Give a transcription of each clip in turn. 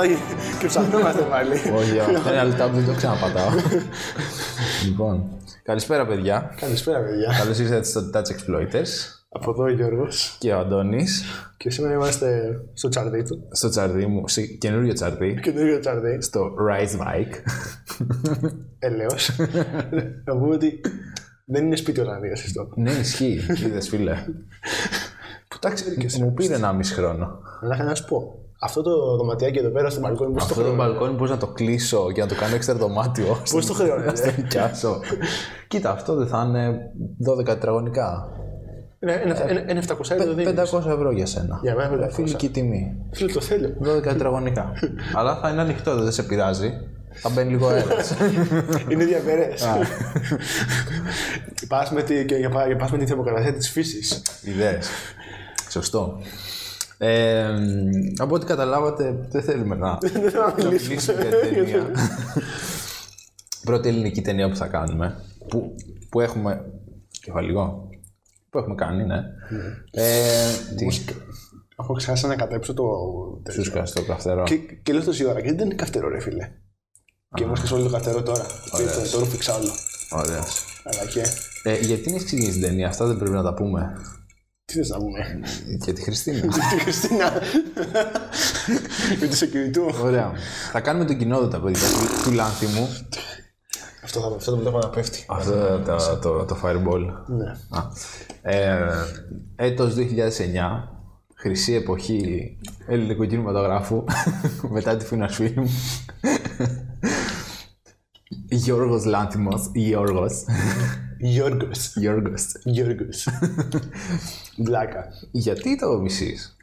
pause μετά και ψαχνόμαστε πάλι. όχι, αυτό είναι άλλο tab, δεν το ξαναπατάω. λοιπόν, καλησπέρα παιδιά. Καλησπέρα, παιδιά. Καλώς ήρθατε στο Touch Exploiters. Από εδώ ο Γιώργος. Και ο Αντώνης Και σήμερα είμαστε στο τσαρδί του. στο τσαρδί μου, σε καινούριο τσαρδί, Καινούριο τσαρδί. στο Rise Bike. Ελέος. Να πούμε ότι δεν είναι σπίτι Ολλανδίας αυτό. ναι, ισχύει, είδες φίλε. Εντάξει, βρήκες. Μου πήρε ένα μισή χρόνο. Αλλά να σου πω, αυτό το δωματιάκι εδώ πέρα στο μπαλκόνι, πώς το Αυτό το χρεώνει. μπαλκόνι πώς να το κλείσω και να το κάνω έξτρα δωμάτιο. Πώς το χρεώνει, Να το νοικιάσω. Κοίτα, αυτό δεν θα είναι 12 τετραγωνικά. Είναι- είναι- είναι- Είναι 700 ευρώ το δίνεις. 500 ευρώ για σένα. Για μένα 500. Φιλική τιμή. Φίλε, το θέλω. 12 τετραγωνικά. Αλλά θα είναι ανοιχτό, δεν σε πειράζει. Θα μπαίνει λίγο αέρας. Είναι διαβερές. Πας με τη- και για πά- για πας με τη θερμοκρασία της φύσης. Ιδέες. Σωστό. Ε, από ό,τι καταλάβατε, δεν θέλουμε να Δεν θέλω να μιλήσουμε. μιλήσουμε για την ταινία. Πρώτη ελληνική ταινία που θα κάνουμε. Που, που έχουμε. Κεφαλικό. Που έχουμε κάνει, ναι. Ε, τι; Έχω ξεχάσει να κατέψω το. σου σκάσει το καυτερό. Και, και λέω τόση ώρα, γιατί δεν είναι καυτερό, ρε φίλε; Και μου σκάσει όλο το καυτερό τώρα. Το, το ρούφιξα όλο. Ωραίος. Αλλά και. Ε, γιατί είναι ξεκινήσει την ταινία, αυτά δεν πρέπει να τα πούμε. Τι θες να πούμε; Για τη Χριστίνα. Τη Χριστίνα. Με τη security. Ωραία. θα κάνουμε τον κοινότητα, παιδιά, του, του Λάνθιμου. Αυτό θα αυτό το βλέπω να πέφτει. Αυτό το, το, το fireball. Ναι. Α. Ε, έτος 2009, χρυσή εποχή ελληνικού κινηματογράφου, μετά τη Φίνας Φιλμ. Γιώργος Λάνθιμος, Γιώργος. Γιώργος. Γιώργος. Γιώργος. Μπλάκα. Γιατί το μισείς;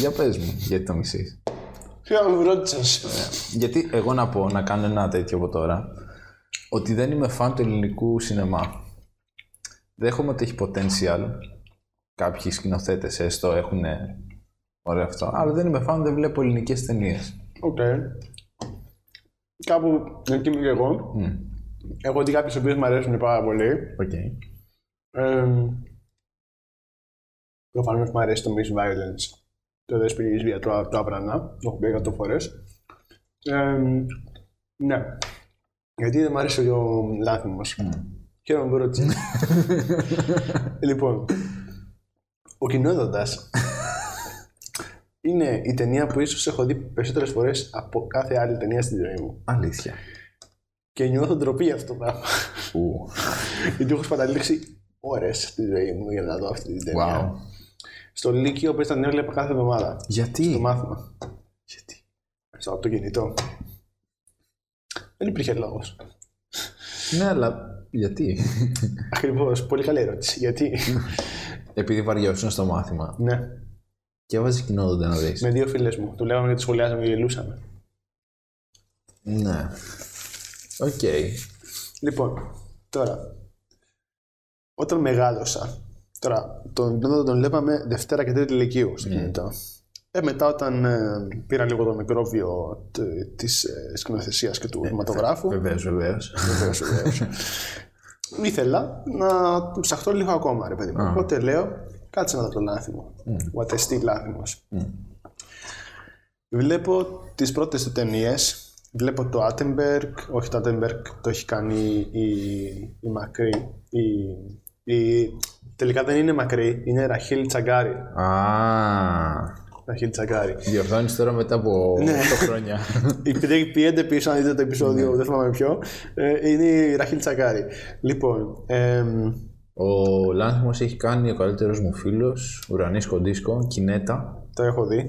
Για πες μου, γιατί το μισείς; Ποιο μου ρώτησες; Γιατί εγώ να πω, να κάνω ένα τέτοιο από τώρα, ότι δεν είμαι φαν του ελληνικού σινεμά. Δέχομαι ότι έχει potential. Κάποιοι σκηνοθέτες έστω έχουν ωραίο αυτό. Αλλά δεν είμαι φαν, δεν βλέπω ελληνικές ταινίες. Οκ. Κάπου εκεί είμαι και εγώ. Έχω δει κάποιες οποίες μου αρέσουν πάρα πολύ. Οκ. Ε, Προφανώς μου αρέσει το Miss Violence. Το δεσποινίς βία του, του Αβρανά. Το έχω πει 100 φορές. Ε, ναι. Γιατί δεν μου αρέσει ο Λάνθιμος. Χαίρομαι που ρώτησες. λοιπόν, ο Κοινόδοντας είναι η ταινία που ίσως έχω δει περισσότερες φορές από κάθε άλλη ταινία στη ζωή μου. Αλήθεια. Και νιώθω ντροπή για αυτό το πράγμα. Ου. Γιατί έχω σπαταλήξει ώρες στη ζωή μου για να δω αυτή την ταινία. Wow. Στο Λύκειο που ήταν έβλεπα κάθε εβδομάδα. Το Γιατί. μάθημα. Γιατί; Στο από το κινητό. Δεν υπήρχε λόγος. Ναι, αλλά γιατί; Ακριβώς. Πολύ καλή ερώτηση. Γιατί; Επειδή βαριόσουν στο μάθημα. ναι. Και έβαζε Κυνόδοντα να δεις. Με δύο φίλες μου. Του λέγαμε και τη σχολιάζαμε και γελούσαμε. Ναι. Οκ. Λοιπόν, τώρα. Όταν μεγάλωσα. Τώρα, τον Νότο τον βλέπαμε Δευτέρα και Τρίτη Λυκείου στο κινητό. Ε, μετά όταν ε, πήρα λίγο το μικρόβιο τ- της ε, σκηνοθεσίας και του κινηματογράφου, Βεβαίως, βεβαίως. Βεβαίως, βεβαίως. Ήθελα να ψαχτώ λίγο ακόμα, ρε παιδί μου. Οπότε λέω, κάτσε να δω το λάθιμο. What a still λάθιμος. Βλέπω τις πρώτες του ταινίες. Βλέπω το Attenberg, όχι το Attenberg, το έχει κάνει η, η Μακρύ. Η, η, τελικά δεν είναι Μακρύ, είναι Ραχίλ Τσαγκάρη. Α. Ραχίλ Τσαγκάρη. Διορθώνεις τώρα μετά από 8 χρόνια. Επειδή πιέντε πίσω, αν δείτε το επεισόδιο, δεν θυμάμαι ποιο, ε, είναι η Ραχίλ Τσαγκάρη. Λοιπόν, εμ, Ο Λάνθιμος έχει κάνει ο καλύτερος μου φίλος, Ουρανής Κοντίσκο, Κινέτα, το έχω δει.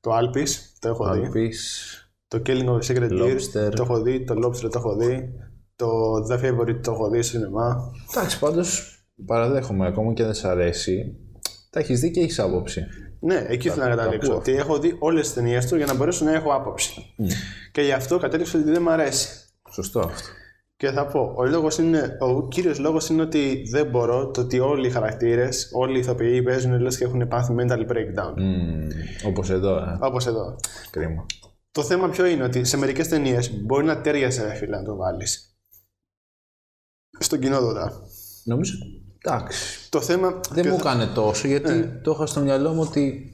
Το Alpis, το έχω δει. Αλπής, Το Killing of the Secret Deer, Lobster. το έχω δει. Το Lobster το έχω δει. Το The Favorite το έχω δει στο σινεμά. Εντάξει, πάντως παραδέχομαι ακόμα και αν δεν σ' αρέσει. Τα έχεις δει και έχεις άποψη. Ναι, εκεί ήθελα να καταλήξω. ακούω. Ότι έχω δει όλες τις ταινίες του για να μπορέσω να έχω άποψη. Και γι' αυτό κατέληξα ότι δεν μου αρέσει. Σωστό αυτό. Και θα πω, ο, λόγος είναι, ο κύριος λόγος είναι ότι δεν μπορώ, το ότι όλοι οι χαρακτήρες, όλοι οι ηθοποιοί παίζουν λες και έχουν πάθει mental breakdown. Mm, όπως εδώ, ε. Όπως εδώ. Κρίμα. Το θέμα ποιο είναι, ότι σε μερικές ταινίες μπορεί να τέριαζε ρε φίλε να το βάλεις. Στον Κυνόδοντα. Νομίζω Εντάξει. Το θέμα. Δεν και μου θα- έκανε τόσο, γιατί Ναι. το είχα στο μυαλό μου ότι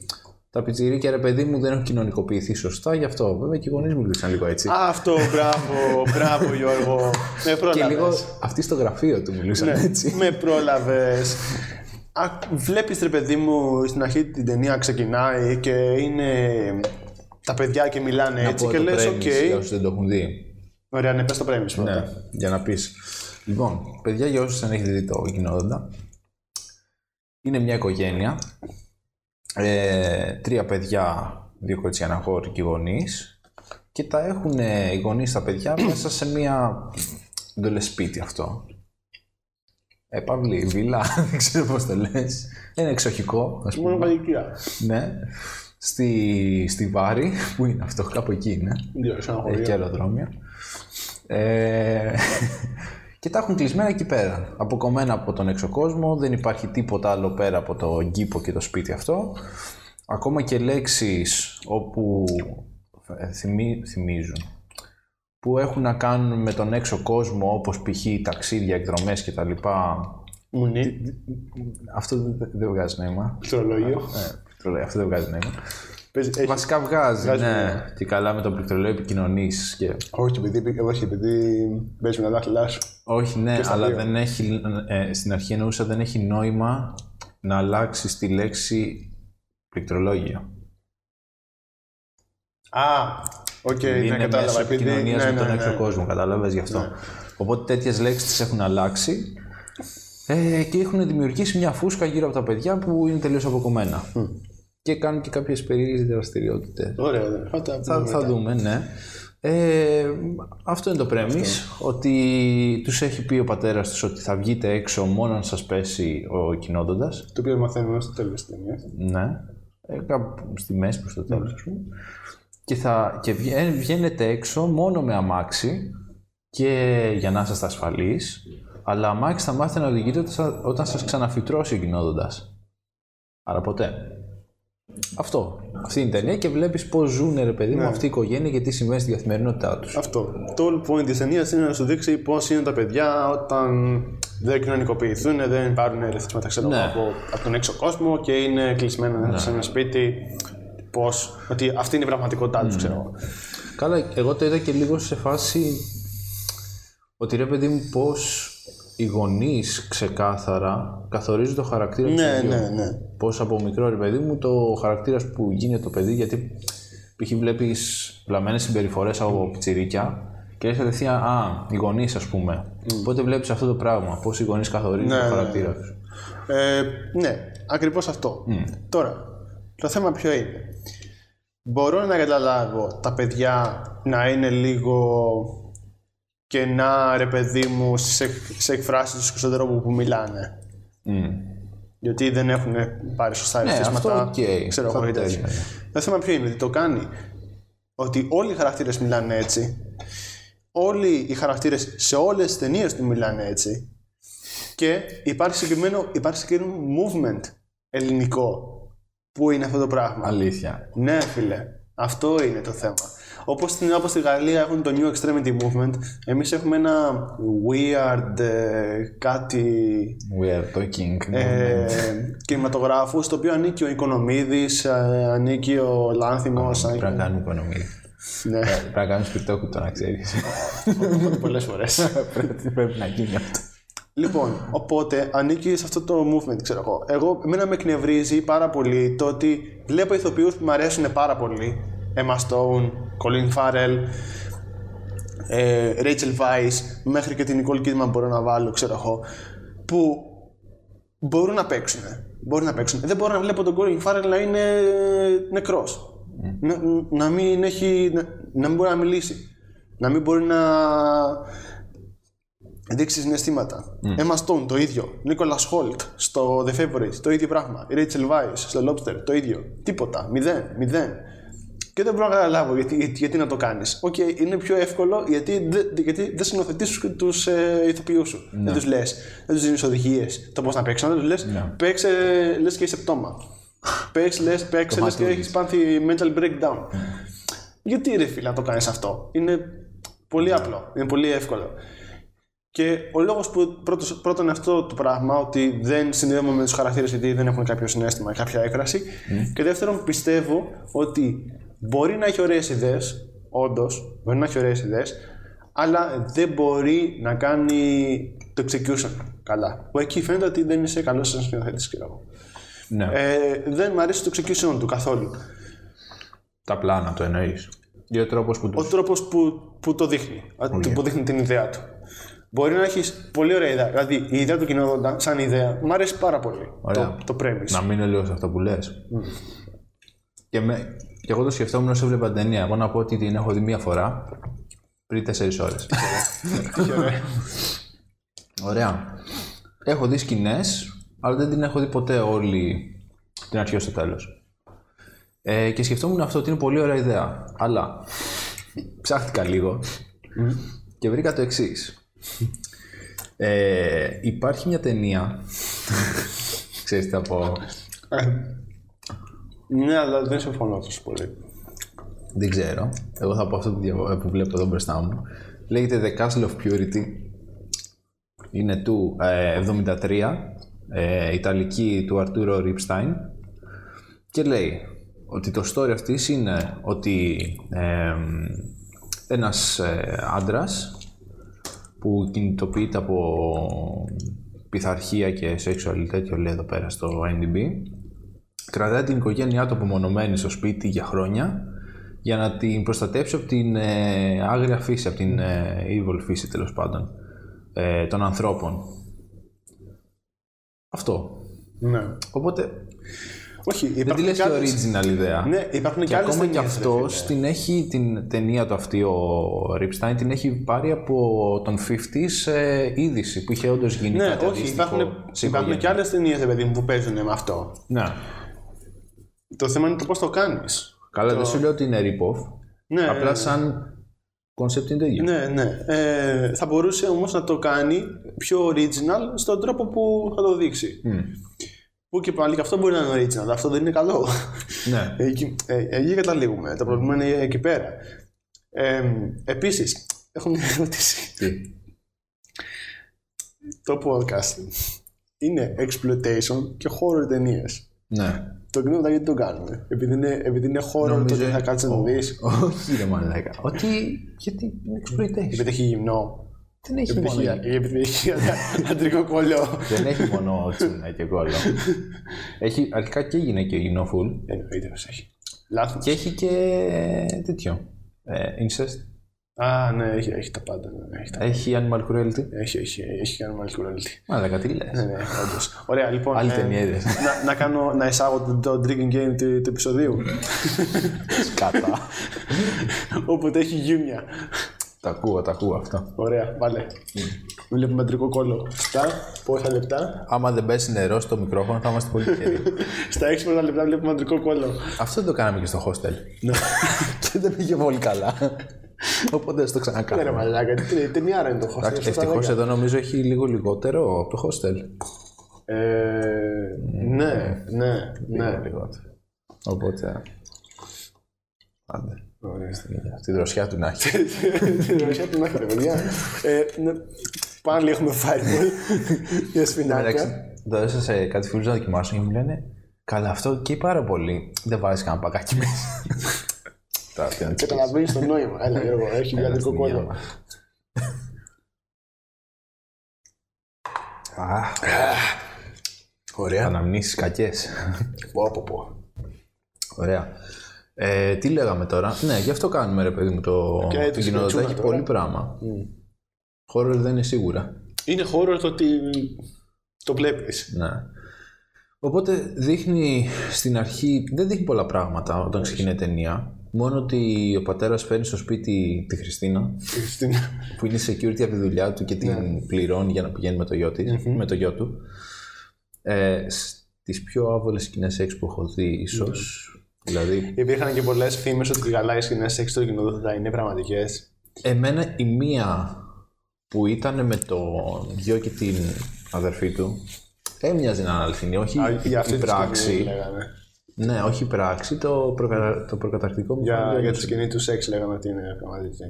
τα πιτσιρίκια, ρε παιδί μου, δεν έχουν κοινωνικοποιηθεί σωστά, γι' αυτό. Βέβαια και οι γονείς μου μιλούσαν λίγο έτσι. Α, αυτό, μπράβο, μπράβο Γιώργο. Με και πρόλαβες. λίγο αυτοί στο γραφείο του μιλούσαν Ναι, έτσι. με πρόλαβες. Α, Βλέπεις ρε παιδί μου στην αρχή την ταινία ξεκινάει και είναι τα παιδιά και μιλάνε Να έτσι πω και το λες OK. premise για όσους δεν το έχουν δει. Ωραία, ναι, πες το premise πρώτα. Ναι, για να πεις. Λοιπόν, παιδιά, για όσους δεν έχετε δει το κοινόδοντα, είναι μια οικογένεια, ε, τρία παιδιά, δύο κορίτσια, ένα αγόρι και οι γονείς και τα έχουν ε, οι γονείς τα παιδιά μέσα σε μια, δεν το λες σπίτι αυτό, ε, Παύλη, βίλα, δεν ξέρω πώς το λες. Ένα εξοχικό, ας πούμε. Μόνο παλικία. Ναι. Στη, στη Βάρη, που είναι αυτό, κάπου εκεί είναι. Δύο, σε ένα Έχει και χωριό. αεροδρόμια. Ε, και τα έχουν κλεισμένα εκεί πέρα. Αποκομμένα από τον έξω κόσμο, δεν υπάρχει τίποτα άλλο πέρα από το κήπο και το σπίτι αυτό. Ακόμα και λέξεις όπου ε, θυμί- θυμίζουν, που έχουν να κάνουν με τον έξω κόσμο, όπως π.χ. ταξίδια, εκδρομές κτλ. Μουνί, Αυτό δεν, δεν βγάζει νόημα. πληκτρολόγιο. Ε, πληκτρολόγιο, αυτό δεν βγάζει νόημα. Παίζει- έχει- Βασικά βγάζει, Βγάζει ναι. νόημα. Και καλά με το πληκτρολόγιο επικοινωνείς και Όχι, επειδή, όχι, επειδή παίζει με τα δάχτυλά σου. Όχι, ναι, στα αλλά δύο. δεν έχει, ε, στην αρχή εννοούσα δεν έχει νόημα να αλλάξει τη λέξη πληκτρολόγιο. Α, οκ, ναι, είναι κατάλαβα. μέσω Επειδή, επικοινωνία ναι, με τον ναι, έξω ναι. κόσμο, κατάλαβες γι' αυτό. Οπότε τέτοιες λέξεις τις έχουν αλλάξει ε, και έχουν δημιουργήσει μια φούσκα γύρω από τα παιδιά που είναι τελείως αποκομμένα. Και κάνουν και κάποιες περίεργες δραστηριότητες. Ωραία, ωραία. Θα, τα Θα, πούμε θα μετά. δούμε, ναι. Ε, αυτό είναι το premise, ότι τους έχει πει ο πατέρας τους ότι θα βγείτε έξω μόνο αν σας πέσει ο κοινόδοντας. Το οποίο μαθαίνουμε στο τέλος της ταινίας. Ναι. Ε, κάπου στη μέση προς το τέλος, ας πούμε. Και, θα, και βγαί- βγαίνετε έξω μόνο με αμάξι και για να είσαστε ασφαλείς, αλλά αμάξι θα μάθετε να οδηγείτε όταν σα- όταν σας ξαναφυτρώσει ο κοινόδοντας. Άρα ποτέ. Αυτό. Αυτή είναι η ταινία και βλέπεις πώς ζουν ρε παιδί μου αυτή η οικογένεια και τι συμβαίνει στην καθημερινότητά τους. Αυτό. Το all point της ταινίας είναι να σου δείξει πώς είναι τα παιδιά όταν δεν κοινωνικοποιηθούν, δεν πάρουν ρεθίσματα ξέρω, Ναι. εγώ, από, από τον έξω κόσμο και είναι κλεισμένα σε ένα σπίτι. Πώς, ότι αυτή είναι η πραγματικότητά τους, ξέρω εγώ. Καλά, εγώ το είδα και λίγο σε φάση ότι ρε παιδί μου πώς οι γονείς ξεκάθαρα καθορίζουν το χαρακτήρα του Ναι, παιδιού. ναι, ναι. Πώς από μικρό ρε παιδί μου το χαρακτήρας που γίνεται το παιδί γιατί π.χ. βλέπεις βλαμμένες συμπεριφορές από πιτσιρίκια και λες κατευθείαν, α, οι γονείς ας πούμε. Οπότε βλέπεις αυτό το πράγμα, πώς οι γονείς καθορίζουν Ναι, το ναι, χαρακτήρα τους. Ε, ναι, ακριβώς αυτό. Τώρα, το θέμα ποιο είναι. Μπορώ να καταλάβω τα παιδιά να είναι λίγο κενά, ρε παιδί μου, σε, σε εκφράσεις τους στον τρόπο που μιλάνε. Μμ. Γιατί δεν έχουν πάρει σωστά Ναι, ερεθίσματα. αυτό οκ. Ξέρω Θα εγώ ή το τέτοια. έλεγα. Το θέμα ποιο είναι, ότι το κάνει. Ότι όλοι οι χαρακτήρες μιλάνε έτσι. Όλοι οι χαρακτήρες σε όλες τις ταινίες του μιλάνε έτσι. Και υπάρχει συγκεκριμένο, υπάρχει συγκεκριμένο movement ελληνικό που είναι αυτό το πράγμα. Αλήθεια. Ναι, φίλε. Αυτό είναι το θέμα. Όπως στην, όπως στη Γαλλία έχουν το New Extremity Movement, εμείς έχουμε ένα weird ε, κάτι We are talking. ε, κινηματογράφους, στο οποίο ανήκει ο Οικονομίδης, ε, ανήκει ο Λάνθιμος, Πρέπει ανήκει... να κάνουμε οικονομία. ναι, Πρέπει να κάνουμε σπιρτόκουτο να ξέρεις. πολλές φορές. πρέπει, πρέπει να γίνει αυτό. λοιπόν, οπότε ανήκει σε αυτό το movement, ξέρω εγώ. Εγώ, εμένα με εκνευρίζει πάρα πολύ το ότι βλέπω ηθοποιούς που μου αρέσουν πάρα πολύ. Emma Stone, Colin Farrell, ε, Rachel Weisz, μέχρι και την Nicole Kidman μπορώ να βάλω, ξέρω εγώ, που μπορούν να παίξουν. Μπορούν να παίξουν. Δεν μπορώ να βλέπω τον Colin Farrell να είναι νεκρός. Να, να μην έχει, να, να μην μπορεί να μιλήσει. Να μην μπορεί να δείξει συναισθήματα. Emma Stone το ίδιο. Nicholas Hoult στο The Favourite το ίδιο πράγμα. Rachel Weisz στο Lobster το ίδιο. Τίποτα. Μηδέν. Μηδέν. Και δεν μπορώ να καταλάβω γιατί, γιατί, γιατί να το κάνεις. Οκ, είναι πιο εύκολο γιατί, δε- γιατί δεν νουθετείς τους ε, ηθοποιούς σου. Δεν τους λες, δεν τους δίνεις οδηγίες το πώς να παίξουν. Δεν τους λες, παίξε λες και είσαι πτώμα. παίξε λες παίξε, λες και μαθαίνεις. έχεις πάθει mental breakdown. Γιατί ρε φίλε να το κάνεις αυτό; Είναι πολύ απλό. Είναι πολύ εύκολο. Και ο λόγος που πρώτος, πρώτον αυτό το πράγμα, ότι δεν συνδέομαι με τους χαρακτήρες γιατί δεν έχουν κάποιο συνέστημα, κάποια έκφραση. Και δεύτερον, πιστεύω ότι μπορεί να έχει ωραίες ιδέες, όντως, μπορεί να έχει ωραίες ιδέες, αλλά δεν μπορεί να κάνει το execution καλά. Που εκεί φαίνεται ότι δεν είσαι καλός σαν σκηνοθέτης, ξέρω εγώ. Ναι. Ε, δεν μου αρέσει το execution του καθόλου. Τα πλάνα το εννοείς. Ή ο τρόπος που Ο του. τρόπος που, που το δείχνει, okay. που δείχνει την ιδέα του. Μπορεί να έχεις πολύ ωραία ιδέα. Δηλαδή, η ιδέα του κοινόδοντα, σαν ιδέα, μου αρέσει πάρα πολύ. Ωραία. Το, το premise. Να μείνω λίγο σε αυτό που λες. Και, με... και εγώ το σκεφτόμουν όσο έβλεπα την ταινία. Εγώ να πω ότι την έχω δει μία φορά πριν 4 ώρες. Τι ωραία. Ωραία. Έχω δει σκηνές, αλλά δεν την έχω δει ποτέ όλη την αρχή στο τέλος. Ε, και σκεφτόμουν αυτό ότι είναι πολύ ωραία ιδέα. Αλλά ψάχτηκα λίγο και βρήκα το εξής. Ε, υπάρχει μια ταινία. Ξέρεις τι θα πω. Ε, ναι, αλλά δεν συμφωνώ τόσο πολύ. Δεν ξέρω. Εγώ θα πω αυτό που, διαβα- που βλέπω εδώ μπροστά μου. Λέγεται The Castle of Purity. Είναι του ε, 73. Ε, Ιταλική του Αρτούρο Ριπστάιν. Και λέει ότι το story αυτής είναι ότι ε, ένας ε, άντρας που κινητοποιείται από πειθαρχία και sexual τέτοιο λέει εδώ πέρα στο IMDb κρατάει την οικογένειά του απομονωμένη στο σπίτι για χρόνια για να την προστατεύσει από την ε, άγρια φύση, από την ε, evil φύση τέλος πάντων ε, των ανθρώπων. Αυτό. Ναι. Οπότε Όχι, δεν τη υπάρχουν λες και και άλλες- original ιδέα. Ναι, υπάρχουν και, Και άλλες ακόμα και ταινίες, ρε αυτός φίλε. την έχει την ταινία του αυτή ο Ripstein την έχει πάρει από τον 50s ε, είδηση που είχε όντως γίνει Ναι, κάτι όχι, αντίστοιχο υπάρχουν, σε υπάρχουν οικογένεια. και άλλες ταινίες, παιδί μου, που παίζουν με αυτό. Ναι. Το θέμα είναι το πώς το κάνεις. Καλά, δεν σου λέω ότι είναι rip-off. Ναι, Απλά σαν concept είναι το ίδιο. ναι, ναι. Ε, θα μπορούσε όμως να το κάνει πιο original στον τρόπο που θα το δείξει. Μμ. Που και πάλι και αυτό μπορεί να είναι original, αλλά αυτό δεν είναι καλό. Ναι. εκεί, ε, εκεί καταλήγουμε. Το πρόβλημα είναι εκεί πέρα. Ε, Επίσης, έχω μια ερώτηση. Τι; Το podcast είναι exploitation και horror ταινίες. Ναι. Το κοινό γιατί το κάνουμε. Επειδή είναι, επειδή είναι horror, Νομίζω- τότε θα κάτσει να το δεις. Όχι ρε μαλάκα. Ότι γιατί είναι exploitation. Επειδή έχει γυμνό. Δεν έχει Επειδή μόνο έχει, επειδή έχει αντρικό κολλό. Δεν έχει μόνο τσούνα και κόλλο. έχει αρχικά και γυναίκιο γυμνό full. Εννοείται πως έχει. Λάθος. Και έχει και τέτοιο. Ε, incest. Α, ναι, έχει, έχει τα πάντα. Ναι, έχει, τα... Έχει animal cruelty. έχει, έχει, έχει κάνει μάλλον cruelty. Μαλάκα, τι λες. Ναι, ναι, όντως. Ωραία, λοιπόν. Άλλη ε, ταινία είδες. να, να, κάνω, να εισάγω το, το drinking game του, του επεισοδίου. Κατά. Όποτε έχει γιούνια. τα ακούω, τα ακούω αυτό. Ωραία, βάλε. Βλέπουμε αντρικό κόλλο. Στα πόσα λεπτά. Άμα δεν πέσει νερό στο μικρόφωνο θα είμαστε πολύ τυχεροί. Στα 6 πρώτα λεπτά βλέπουμε αντρικό κόλλο. αυτό δεν το κάναμε και στο hostel. και δεν πήγε πολύ καλά. Οπότε ας το Ναι, ρε ξανακάνουμε. μαλάκα, τι ταινιάρα είναι το hostel. Εντάξει, σωστά ευτυχώς δέκα. εδώ νομίζω έχει λίγο λιγότερο από το hostel. Ε, ναι, ναι, ναι. Λίγο λιγότερο. Οπότε. Άντε. Ωραία. Στη δροσιά του να έχει. Την ρωσιά την έχετε, παιδιά. Ε, ναι, Πάλι έχουμε fireball για Εντάξει, σφινάκια. δώσα σε κάτι φίλους να δοκιμάσουν και μου λένε Καλά, αυτό και πάρα πολύ. Δεν βάζεις κανένα πακάκι μέσα. Καταλαβαίνει το νόημα. Έλα, Γιώργο, έχει Έλα αντρικό στην υγεία κόλλο. μας. Αχ, Ωραία. Αναμνήσεις κακές. Πω, πω, πω. Ωραία. Ε, τι λέγαμε τώρα; Ναι, γι' αυτό κάνουμε ρε παιδί μου το, Και το τη κοινότητα. σκετσούνα Έχει τώρα. πολύ πράγμα. Χώρο δεν είναι σίγουρα. Είναι χώρο το ότι το βλέπεις. Ναι. Οπότε δείχνει στην αρχή, δεν δείχνει πολλά πράγματα όταν ξεκινάει η ταινία. Μόνο ότι ο πατέρας φέρνει στο σπίτι τη Χριστίνα, που είναι security από τη δουλειά του και Ναι. την πληρώνει για να πηγαίνει με το γιο, της, με το γιο του. Ε, στις πιο άβολες σκηνές σεξ που έχω δει ίσως. Δηλαδή, Υπήρχαν και πολλές φήμες ότι οι γαλάιε σκηνές σεξ στο κοινό είναι πραγματικές. εμένα η μία που ήταν με το γιο και την αδερφή του, έμοιαζε να είναι αληθινή, όχι Για αυτή η τη πράξη. σκηνή λέγανε. Ναι, όχι η πράξη, το, προκα... το προκαταρκτικό μου Για, φάνηκε για τη όντως. σκηνή του σεξ λέγανε ότι είναι πραγματική.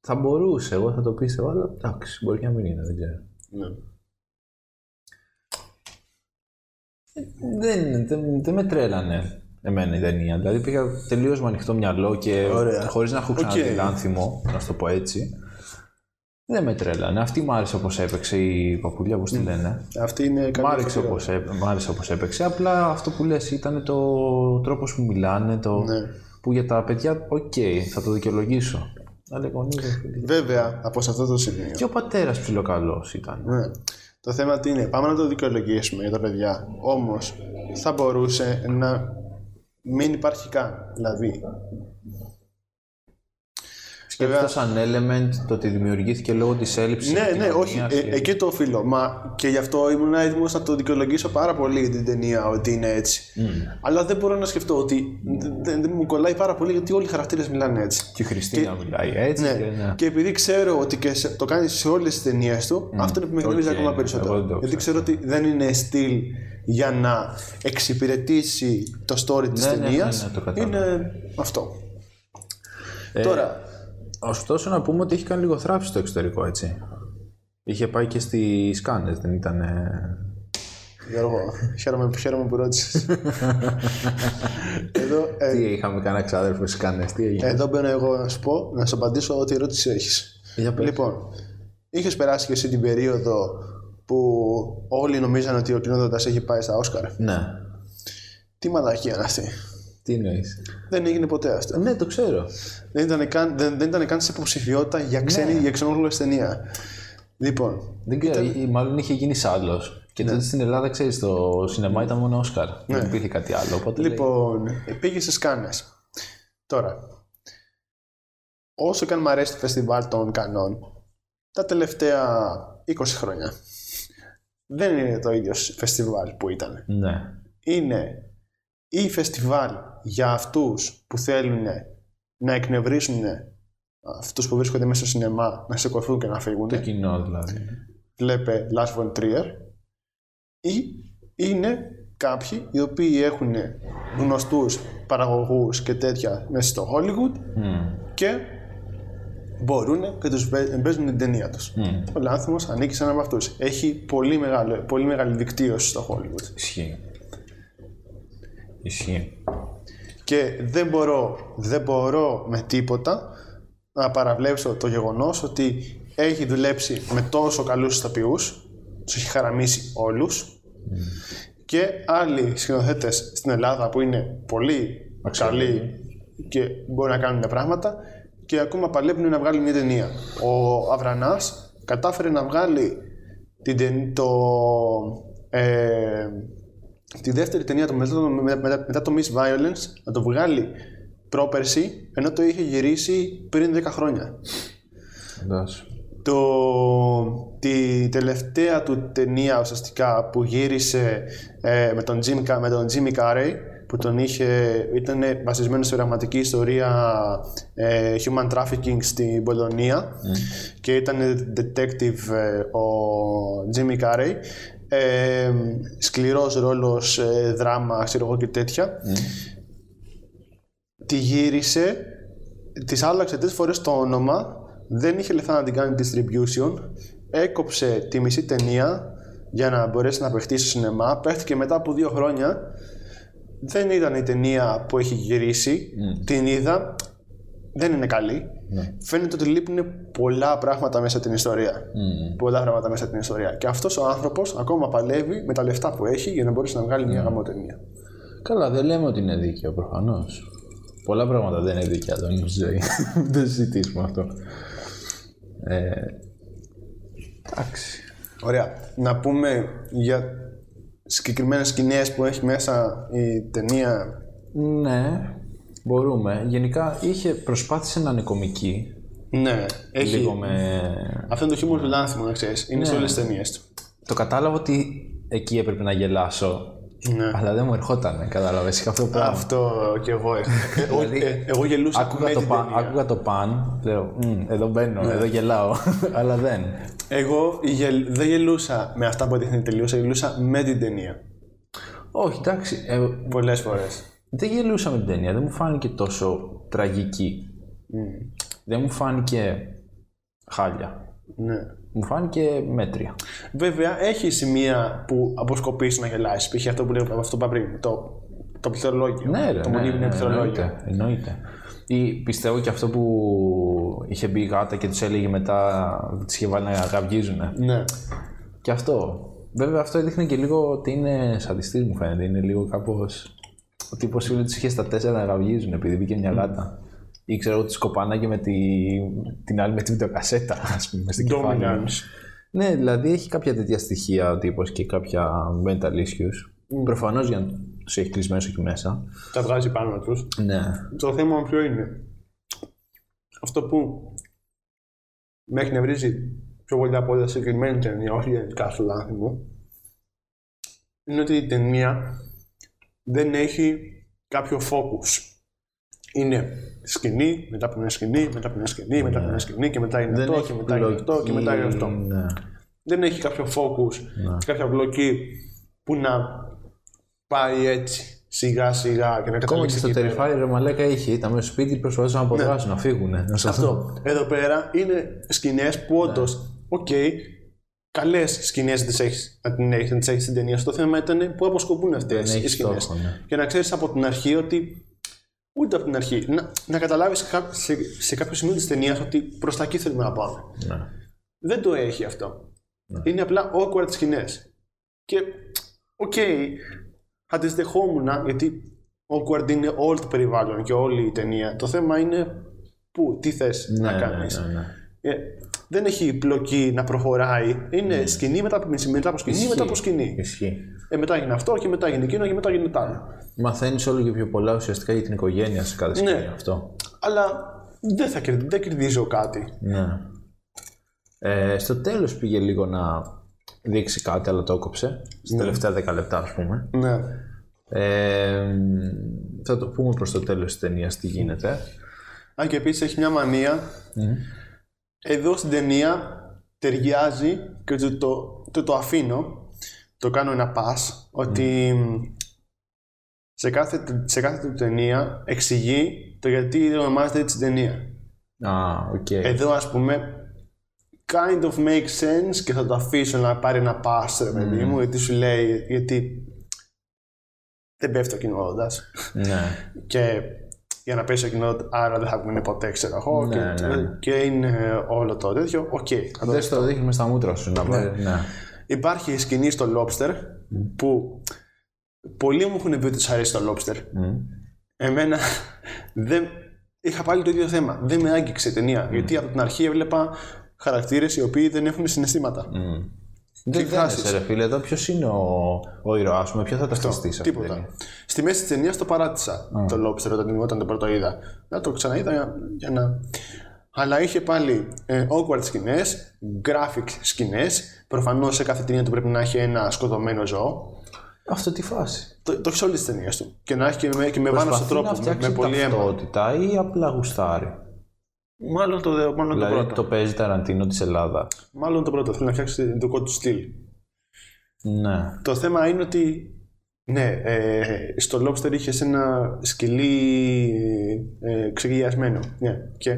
Θα μπορούσε, εγώ θα το πίστευα, αλλά εντάξει, μπορεί και να μην είναι, δεν ξέρω. Ναι. Δεν, δεν, δεν με τρέλανε εμένα η ταινία. Δηλαδή πήγα τελείως με ανοιχτό μυαλό και Ωραία. χωρίς να έχω ξαναδεί Οκ. Λάνθιμο, να σου το πω έτσι. Δεν με τρέλανε. Αυτή μου άρεσε όπως έπαιξε η Παπούλια, όπως τη λένε. Αυτή είναι Μ' καλή άρεσε ηθοποιό. όπως, έ- μ' άρεσε όπως έπαιξε. Απλά αυτό που λες ήταν το τρόπος που μιλάνε, το... Ναι. που για τα παιδιά, οκ, θα το δικαιολογήσω. Αλλά οι γονείς, ρε φίλε. Βέβαια, από σε αυτό το σημείο. Και ο πατέρας ψιλοκαλός ήταν. Ναι. Το θέμα τι είναι, πάμε να το δικαιολογήσουμε για τα παιδιά. Όμως θα μπορούσε να μην υπάρχει καν. Δηλαδή, Σκέφτεται σαν element το ότι δημιουργήθηκε λόγω της έλλειψης ναι, ναι, επικοινωνίας όχι, ε, και- εκεί το οφείλω. Μα και γι' αυτό ήμουν έτοιμος να το δικαιολογήσω πάρα πολύ την ταινία ότι είναι έτσι. Αλλά δεν μπορώ να σκεφτώ ότι δεν, δεν- δεν μου κολλάει πάρα πολύ γιατί όλοι οι χαρακτήρες μιλάνε έτσι. Και η Χριστίνα μιλάει έτσι. Ναι. Και, ναι. Και επειδή ξέρω ότι και σε- το κάνει σε όλες τις ταινίες του, αυτό είναι που με εκνευρίζει Οκ, ακόμα εγώ περισσότερο. δεν το Γιατί ξέρω. ξέρω ότι δεν είναι στυλ για να εξυπηρετήσει το story της Ναι, ναι, ναι, ταινία. ναι, το κατάλαβα. είναι αυτό. Ε, Τώρα, Ωστόσο να πούμε ότι έχει κάνει λίγο θράψη στο εξωτερικό, έτσι. Είχε πάει και στις Κάνες, δεν ήταν... Γιώργο, χαίρομαι, χαίρομαι που ρώτησες. εδώ, ε, Τι είχαμε κανένα ξάδερφο στις Κάνες, τι έγινε; εδώ μπαίνω εγώ να σου πω, να σου απαντήσω ό,τι ερώτηση έχεις. Για πες. Λοιπόν, είχες περάσει και εσύ την περίοδο που όλοι νομίζαν ότι ο κοινότητα έχει πάει στα Όσκαρ; Ναι. Τι μαλακία είναι αυτή; Τι εννοείς; Δεν έγινε ποτέ αυτό. Ναι, το ξέρω. Δεν ήταν καν, δεν, δεν ήταν καν σε υποψηφιότητα για ξένη, για ξενόγλωση ταινία. Λοιπόν, Δεν ξέρω, ή- μάλλον είχε γίνει άλλος. Και τότε στην Ελλάδα, ξέρεις, το σινεμά ήταν μόνο Όσκαρ. Δεν υπήρχε κάτι άλλο. Οπότε λέει, λοιπόν πήγε στι Κάνες. Τώρα, όσο και αν μου αρέσει το φεστιβάλ των Κανών, τα τελευταία 20 χρόνια δεν είναι το ίδιο φεστιβάλ που ήταν. Ναι. είναι ή φεστιβάλ για αυτούς που θέλουν να εκνευρίσουν αυτούς που βρίσκονται μέσα στο σινεμά να σηκωθούν και να φύγουν. Το κοινό δηλαδή. Βλέπε Lars von Trier. Ή είναι κάποιοι οι οποίοι έχουν γνωστούς παραγωγούς και τέτοια μέσα στο Hollywood Μμμ. και μπορούν και τους παί- παίζουν την ταινία τους. Μμμ. Ο Λάνθιμος ανήκει σε έναν από αυτούς. Έχει πολύ, μεγάλο, πολύ μεγάλη δικτύωση στο Hollywood. Ισχύει. Ισχύει. Και δεν μπορώ, δεν μπορώ με τίποτα να παραβλέψω το γεγονός ότι έχει δουλέψει με τόσο καλούς ηθοποιούς, τους έχει χαραμίσει όλους και άλλοι σκηνοθέτες στην Ελλάδα που είναι πολύ καλοί και μπορεί να κάνουν πράγματα και ακόμα παλεύουν να βγάλουν μια ταινία. Ο Αβρανάς κατάφερε να βγάλει την, ταιν- το, ε, τη δεύτερη ταινία του μετά, το- μετά, μετά το Miss Violence να το βγάλει πρόπερση ενώ το είχε γυρίσει πριν 10 χρόνια. Εντάξει. Το, τη τελευταία του ταινία ουσιαστικά που γύρισε ε, με, τον Jim, Ca- με τον Jimmy Carrey που τον είχε, ήταν βασισμένο σε πραγματική ιστορία ε, human trafficking στην Πολωνία και ήταν detective ε, ο Jimmy Carrey ε, σκληρός ρόλος, ε, δράμα, ξέρω εγώ και τέτοια. Τη γύρισε, τη άλλαξε τρεις φορές το όνομα, δεν είχε λεφτά να την κάνει distribution, έκοψε τη μισή ταινία για να μπορέσει να παιχτεί στο σινεμά, παίχτηκε μετά από δύο χρόνια, δεν ήταν η ταινία που έχει γυρίσει, την είδα, δεν είναι καλή. Φαίνεται ότι λείπουν πολλά πράγματα μέσα την ιστορία. Πολλά πράγματα μέσα την ιστορία. Και αυτός ο άνθρωπος ακόμα παλεύει με τα λεφτά που έχει για να μπορέσει να βγάλει μια γαμό ταινία. Καλά, δεν λέμε ότι είναι δίκαιο προφανώς. Πολλά πράγματα δεν είναι δίκαια εδώ στη ζωή. δεν το συζητήσουμε αυτό. Ε, εντάξει. Ωραία. Να πούμε για συγκεκριμένες σκηνές που έχει μέσα η ταινία. Ναι, μπορούμε. Γενικά είχε προσπάθησε να είναι κομική. Ναι, έχει. Λίγο με... Αυτό είναι το χιούμορ του Λάνθιμου, να ξέρεις. Είναι σε όλες τις ταινίες του. Το κατάλαβα ότι εκεί έπρεπε να γελάσω. Ναι. Αλλά δεν μου ερχόταν, κατάλαβες. Είχα αυτό το πράγμα. Αυτό κι εγώ έχω. Εγώ, Δηλαδή, ε, εγώ γελούσα Άκουγα με το, την παν, ταινία. άκουγα το παν, λέω, «Μμ, εδώ μπαίνω, Ναι. εδώ γελάω, αλλά δεν. Εγώ γελ- δεν γελούσα με αυτά που έδειχνε τελείωσα, γελούσα με την ταινία. Όχι, εντάξει, ε, Πολλές φορές. Δεν γελούσα με την ταινία, δεν μου φάνηκε τόσο τραγική. Δεν μου φάνηκε χάλια. Ναι. Μου φάνηκε μέτρια. Βέβαια, έχει σημεία που αποσκοπείς να γελάσεις. Π.χ. αυτό που λέω αυτό που είπα πριν. Το, το πληθωρολόγιο. Ναι, ρε, το ναι, μονίμηνο ναι, πληθωρολόγιο. εννοείται, εννοείται. Ή πιστεύω και αυτό που είχε μπει η γάτα και τους έλεγε μετά, τη είχε βάλει να γαυγίζουνε. Ναι. Και αυτό. Βέβαια αυτό έδειχνε και λίγο ότι είναι σαντιστής μου φαίνεται. Είναι λίγο κάπως... Ο τύπος φίλου τους είχε στα τέσσερα να γαυγίζουν επειδή μπήκε μια γάτα. Ή ξέρω εγώ τη σκοπάναγε με τη... την άλλη με τη βιντεοκασέτα, ας πούμε, στην κεφάλι. Dominance. Ναι, δηλαδή έχει κάποια τέτοια στοιχεία ο τύπος και κάποια mental issues. Προφανώς για να τους έχει κλεισμένους εκεί μέσα. Τα βγάζει πάνω τους. Ναι. Το θέμα ποιο είναι; Αυτό που με έχει νευρίζει πιο πολύ από όλα συγκεκριμένη ταινία, όχι γενικά στο λάθη μου, είναι ότι η ταινία δεν έχει κάποιο focus. Είναι σκηνή, μετά από μια σκηνή, μετά από μια σκηνή, μετά από μια σκηνή και μετά είναι αυτό και μετά είναι αυτό και μετά είναι αυτό. Ναι. Δεν έχει κάποιο focus, κάποια μπλοκή που να πάει έτσι σιγά σιγά και να Ακόμα και καταλήξει στο εκεί πέρα. Terrifier, ρε μαλάκα είχε. Ήταν μέσα στο σπίτι, προσπαθούσαν να αποδράσουν, να φύγουν. Να σωθούν. Αυτό. Εδώ πέρα είναι σκηνές που όντως, οκ, καλές σκηνές να τις έχεις να την έχεις- να τις έχεις στην ταινία. Στο θέμα ήταν πού αποσκοπούν αυτές Δεν οι έχεις σκηνές. στόχο, ναι. Και να ξέρεις από την αρχή ότι. Ούτε από την αρχή. Να, να καταλάβεις σε, σε κάποιο σημείο της ταινίας ότι προς τα εκεί θέλουμε να πάμε. Ναι. Δεν το έχει αυτό. Είναι απλά awkward σκηνές. Και, οκ, θα τη δεχόμουν γιατί awkward είναι όλο το περιβάλλον και όλη η ταινία. Το θέμα είναι πού, τι θες να Ναι, κάνεις. ναι, ναι, ναι. Ε, δεν έχει πλοκή να προχωράει. Είναι σκηνή μετά από, μετά από σκηνή Ισχύει. μετά από σκηνή. Ισχύει. Ε, μετά έγινε αυτό και μετά έγινε εκείνο και μετά έγινε τ' άλλο. Μαθαίνεις όλο και πιο πολλά ουσιαστικά για την οικογένεια σε κάθε σκηνή Ναι. αυτό. Αλλά δεν θα κερδί, δεν κερδίζω κάτι. Ναι. Ε, στο τέλος πήγε λίγο να δείξει κάτι, αλλά το έκοψε. Στα τελευταία 10 λεπτά, ας πούμε. Ναι. Ε, θα το πούμε προς το τέλος της ταινίας τι γίνεται. Αν και επίσης έχει μια μανία. Εδώ στην ταινία ταιριάζει και το, το, το, το αφήνω. Το κάνω ένα pass. Ότι σε κάθε, σε κάθε του ταινία εξηγεί το γιατί ονομάζεται έτσι η ταινία. Α, οκ. Εδώ ας πούμε kind of makes sense και θα το αφήσω να πάρει ένα pass ρε παιδί μου γιατί σου λέει γιατί δεν πέφτει το κυνόδοντας. Ναι. και για να πέσει το κυνόδοντα δεν θα βγουν ποτέ ξέρω εγώ Ναι, και, ναι, ναι. και είναι όλο το τέτοιο οκ θα το Δεν στο δείχνουμε στα μούτρα σου να πάρει. Ναι. Υπάρχει η σκηνή στο Lobster που πολλοί μου έχουν πει ότι τους αρέσει το Lobster. Μμ. Εμένα δεν... είχα πάλι το ίδιο θέμα. Δεν με άγγιξε η ταινία. Γιατί από την αρχή έβλεπα χαρακτήρες οι οποίοι δεν έχουν συναισθήματα. Μμ. Δεν εκφράσεις. δένεσαι ρε φίλε, εδώ ποιος είναι ο, ο ήρωάς μου, ποιος θα ταυτιστεί σε αυτή την Τίποτα. ταινία; Στη μέση της ταινίας το παράτησα το Lobster όταν, όταν το πρώτο είδα. Να το ξαναείδα για, για να. Αλλά είχε πάλι ε, awkward σκηνές, graphic σκηνές. Προφανώς σε κάθε ταινία του πρέπει να έχει ένα σκοτωμένο ζώο. Αυτό τι φάση. Το, το έχεις όλες τις ταινίες του. Και να έχει και με, και με βάνος στον Προσπαθεί τρόπο. να Με, φτιάξει με πολύ αίμα. ταυτότητα ή απλά γουστάρει. Μάλλον το, μάλλον το Δηλαδή πρώτο. το παίζει Ταραντίνο της Ελλάδα. Μάλλον το πρώτο. Θέλει να φτιάξει το δικό του στυλ. Ναι. Το θέμα είναι ότι. Ναι, ε, στο Lobster είχες ένα σκυλί ε, ξεκοιλιασμένο. Ναι, και;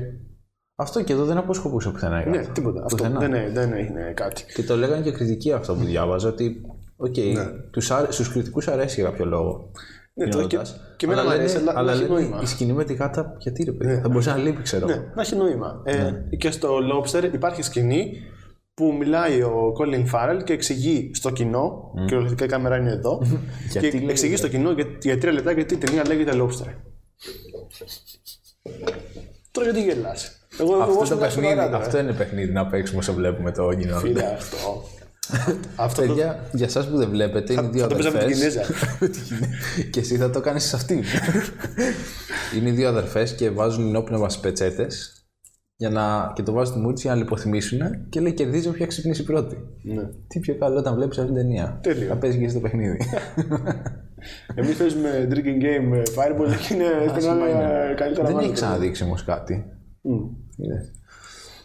Αυτό και εδώ δεν αποσκοπούσε πουθενά η Ναι, γάτα. τίποτα. Αυτό Πουθενά. δεν, ε- δεν έγινε κάτι. Και το λέγανε και κριτικοί αυτό που διάβαζα ότι Οκ, Ναι. τους, άρε- στους κριτικούς αρέσει για κάποιο λόγο. Ναι, το- και, Μιλώντας. και εμένα αλλά μου αρέσει, λένε, αλλά, αλλά να έχει λένε νόημα. η σκηνή με τη γάτα, γιατί ρε παιδί, θα μπορούσε να λείπει, ξέρω. Ναι, να έχει νόημα. Ε, και στο Lobster υπάρχει σκηνή που μιλάει ο Colin Farrell και εξηγεί στο κοινό, και ολοκληρωτικά η κάμερα είναι εδώ, Γιατί και λέγεται- εξηγεί στο κοινό για, για τρία λεπτά γιατί η ταινία λέγεται Lobster. Τώρα γιατί γελάς. Εγώ, εγώ Αυτό, το σου μιλάω παιχνίδι, σοβαρά τώρα. αυτό είναι παιχνίδι να παίξουμε όσο βλέπουμε το κοινό. Φίλε, αυτό. αυτό το... Παιδιά, για εσάς που δεν βλέπετε, είναι δύο θα το παίζαμε με την αδερφές. Κινέζα. και εσύ θα το κάνεις σε αυτήν. είναι δύο αδερφές και βάζουν λινόπνευμα στι πετσέτες για να... και το βάζουν στη μούρτση για να λιποθυμήσουν και λέει κερδίζει όποια ξυπνήσει πρώτη. ναι. Τι πιο καλό όταν βλέπεις αυτή την ταινία. Τέλειο. Θα παίζεις και εσύ το παιχνίδι. Εμείς παίζουμε drinking game ε, Fireball και είναι περνάνε ε, καλύτερα δεν μάλλον. έχει ξαναδείξει όμως κάτι. Μμ.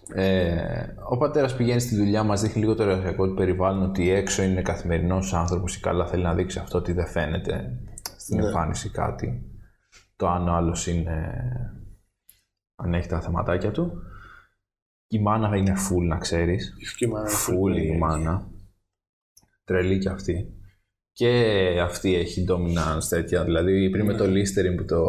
Είδες. Ε, ο πατέρας πηγαίνει στη δουλειά, μας δείχνει λίγο το εργασιακό του περιβάλλον ότι έξω είναι καθημερινός άνθρωπος ή καλά θέλει να δείξει αυτό ότι δεν φαίνεται στην εμφάνιση κάτι. Το αν ο άλλος είναι. αν έχει τα θεματάκια του. Η μάνα είναι full, να ξέρεις. Και μάνα, Full η μάνα. Τρελή κι αυτή. Και αυτή έχει dominance τέτοια. Δηλαδή πριν με το Listerine που το,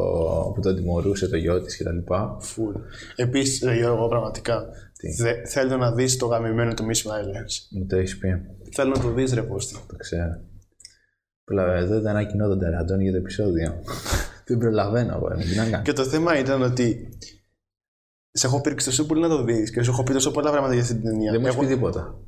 που το τιμωρούσε το γιο της κτλ. Full. Επίσης, ρε Γιώργο, πραγματικά. Τι; Δε, θέλω να δεις το γαμημένο του Miss Violence. Μου το έχεις πει. Θέλω να το δεις, ρε Πούστη. Το ξέρω. Απλά εδώ ήταν ένα κοινό τον τεραντών για το επεισόδιο. Δεν προλαβαίνω εγώ. Τι να κάνω. Και το θέμα ήταν ότι. Σε έχω πήρξει τόσο πολύ να το δεις και σου έχω πει τόσο πολλά πράγματα για αυτή την ταινία. Δεν μου έχεις Εγώ πει τίποτα.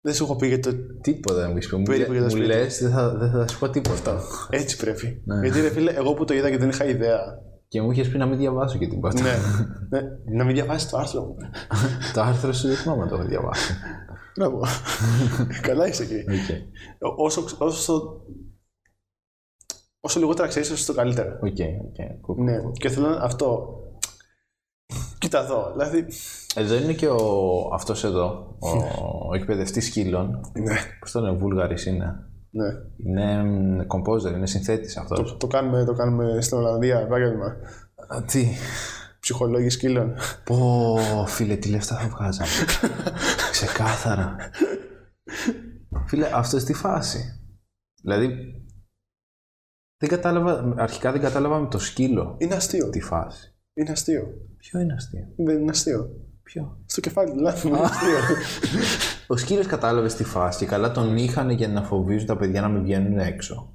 δεν σου έχω πει για το. Τίποτα δεν μου έχεις πει. Μου, Περίπου για το μου σπίτι. λες, δεν θα, δεν θα σου πω τίποτα. Έτσι πρέπει. Ναι. Γιατί ρε φίλε, εγώ που το είδα και δεν είχα ιδέα. Και μου είχες πει να μην διαβάσω και τίποτα. ναι. ναι. Να μην διαβάσεις το άρθρο μου. το άρθρο σου δεν θυμάμαι να το έχω διαβάσει. Μπράβο. Καλά είσαι εκεί. Οκ. Όσο, όσο, όσο λιγότερα ξέρεις, όσο το καλύτερο. Οκ, οκ. Κου- Ναι, και θέλω να- αυτό. Κοίτα εδώ. Δηλαδή. Εδώ είναι και ο, αυτός εδώ, ο, ο εκπαιδευτής σκύλων. Ναι. Πώς το λένε, Βούλγαρης είναι. Ναι. Είναι μ, composer, είναι συνθέτης αυτός. Το, κάνουμε, το κάνουμε στην Ολλανδία επάγγελμα. Α, τι, Ψυχολόγοι σκύλων. πω φίλε, τι λεφτά θα βγάζαμε. Ξεκάθαρα. φίλε, αυτό στη φάση. Δηλαδή, δεν κατάλαβα, αρχικά δεν κατάλαβα με το σκύλο Είναι αστείο. τη φάση. Είναι αστείο. Ποιο είναι αστείο; Δεν είναι αστείο. Ποιο; Στο κεφάλι του λάθος, είναι αστείο. Ο σκύλος κατάλαβε στη φάση και καλά τον είχαν για να φοβίζουν τα παιδιά να μην βγαίνουν έξω.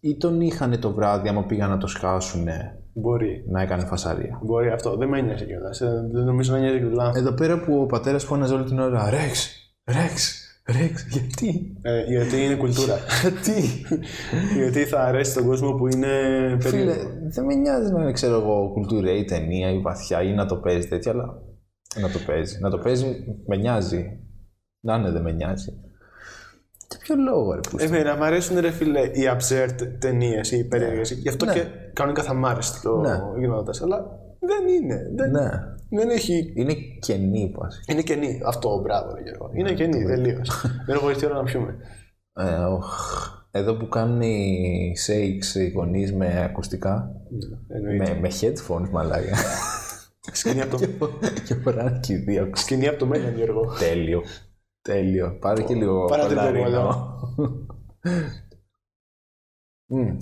Ή τον είχαν το βράδυ άμα πήγαν να το σκάσουν Μπορεί. να έκανε φασαρία. Μπορεί αυτό. Δεν με νοιάζει κιόλας. Δεν νομίζω να νοιάζει και το λάθο. Εδώ πέρα που ο πατέρας φώναζε όλη την ώρα Ρέξ, Ρέξ, Ρέξ, γιατί, Ε, γιατί είναι κουλτούρα. γιατί; γιατί θα αρέσει τον κόσμο που είναι Φίλε, περίεργο. δεν με νοιάζει να είναι ξέρω εγώ κουλτούρα ή ταινία ή βαθιά ή να το παίζει τέτοια, αλλά να το παίζει. Να το παίζει με νοιάζει. Να είναι δεν με νοιάζει. Για ποιο λόγο ρε που Εμένα μου αρέσουν ρε φίλε οι absurd ταινίες, οι περίεργες. Γι' αυτό Ναι. και κανονικά θα μ' άρεσε το Ναι. γινόταν. Αλλά δεν είναι. Δεν, Ναι, δεν έχει. είναι κενή η φάση. Είναι κενή. Αυτό, μπράβο, ρε Γιώργο. Είναι κενή, τελείως. δεν έχω ήρθει η ώρα να πιούμε. Ε, οχ. Εδώ που κάνουν οι shakes οι γονείς με ακουστικά, Εννοείται. με, με headphones μαλάκα. Σκηνή από το, και φοράνε και οι δύο. σκηνή από το μέλλον, Γιώργο. Τέλειο. Τέλειο. Πάρε και λίγο Πάρε λίγο κολαρινό. εδώ. Μμ.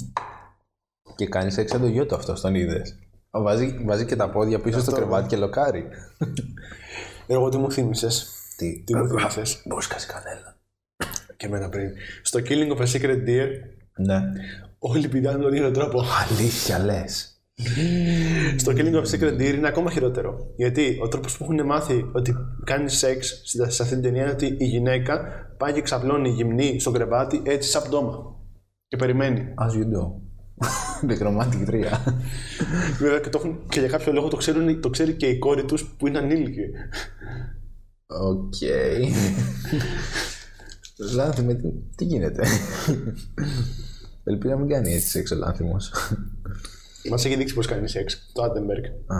Και κάνει σεξ σαν το γιο του αυτό, τον είδες. Βάζει, βάζει και τα πόδια πίσω στο Αυτό, κρεβάτι και λοκάρει. Εγώ τι μου θύμισες. Τι, Τι μου θύμισες. Μπούσκας κανένα. και εμένα πριν. Στο Killing of a Secret Deer, Ναι. όλοι πηδάνε τον ίδιο τρόπο. Αλήθεια λες. Στο Killing of a Secret Deer είναι ακόμα χειρότερο. Γιατί ο τρόπος που έχουν μάθει ότι κάνεις σεξ σε σε αυτή την ταινία είναι ότι η γυναίκα πάει και ξαπλώνει γυμνή στο κρεβάτι έτσι σαν πτώμα. Και περιμένει. As you do. The Chromatic 3. Βέβαια και, το έχουν, και για κάποιο λόγο το, ξέρουν, το ξέρει και η κόρη τους που είναι ανήλικη. Οκ. Λάνθιμε, τι, τι γίνεται; Ελπίζω να μην κάνει έτσι σεξ ο Λάνθιμος. Μας έχει δείξει πώ κάνει σεξ το Άντεμπεργκ. Α,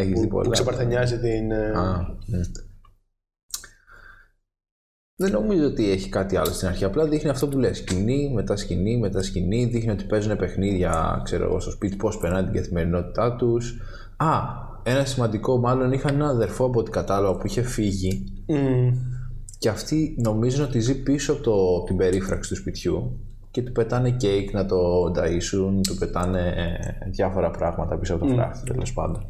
έχεις δει πολλά. Που ξεπαρθενιάζει την. ε, Α, ναι. Δεν νομίζω ότι έχει κάτι άλλο στην αρχή. Απλά δείχνει αυτό που λες. Σκηνή, μετά σκηνή, μετά σκηνή. Δείχνει ότι παίζουν παιχνίδια, ξέρω εγώ, στο σπίτι, πώς περνάνε την καθημερινότητά τους. Α, ένα σημαντικό, μάλλον είχαν ένα αδερφό από ό,τι κατάλαβα που είχε φύγει μ, και αυτοί νομίζουν ότι ζει πίσω από το, την περίφραξη του σπιτιού και του πετάνε κέικ να το ταΐσουν, του πετάνε ε, διάφορα πράγματα πίσω από το φράχτη, τέλος πάντων.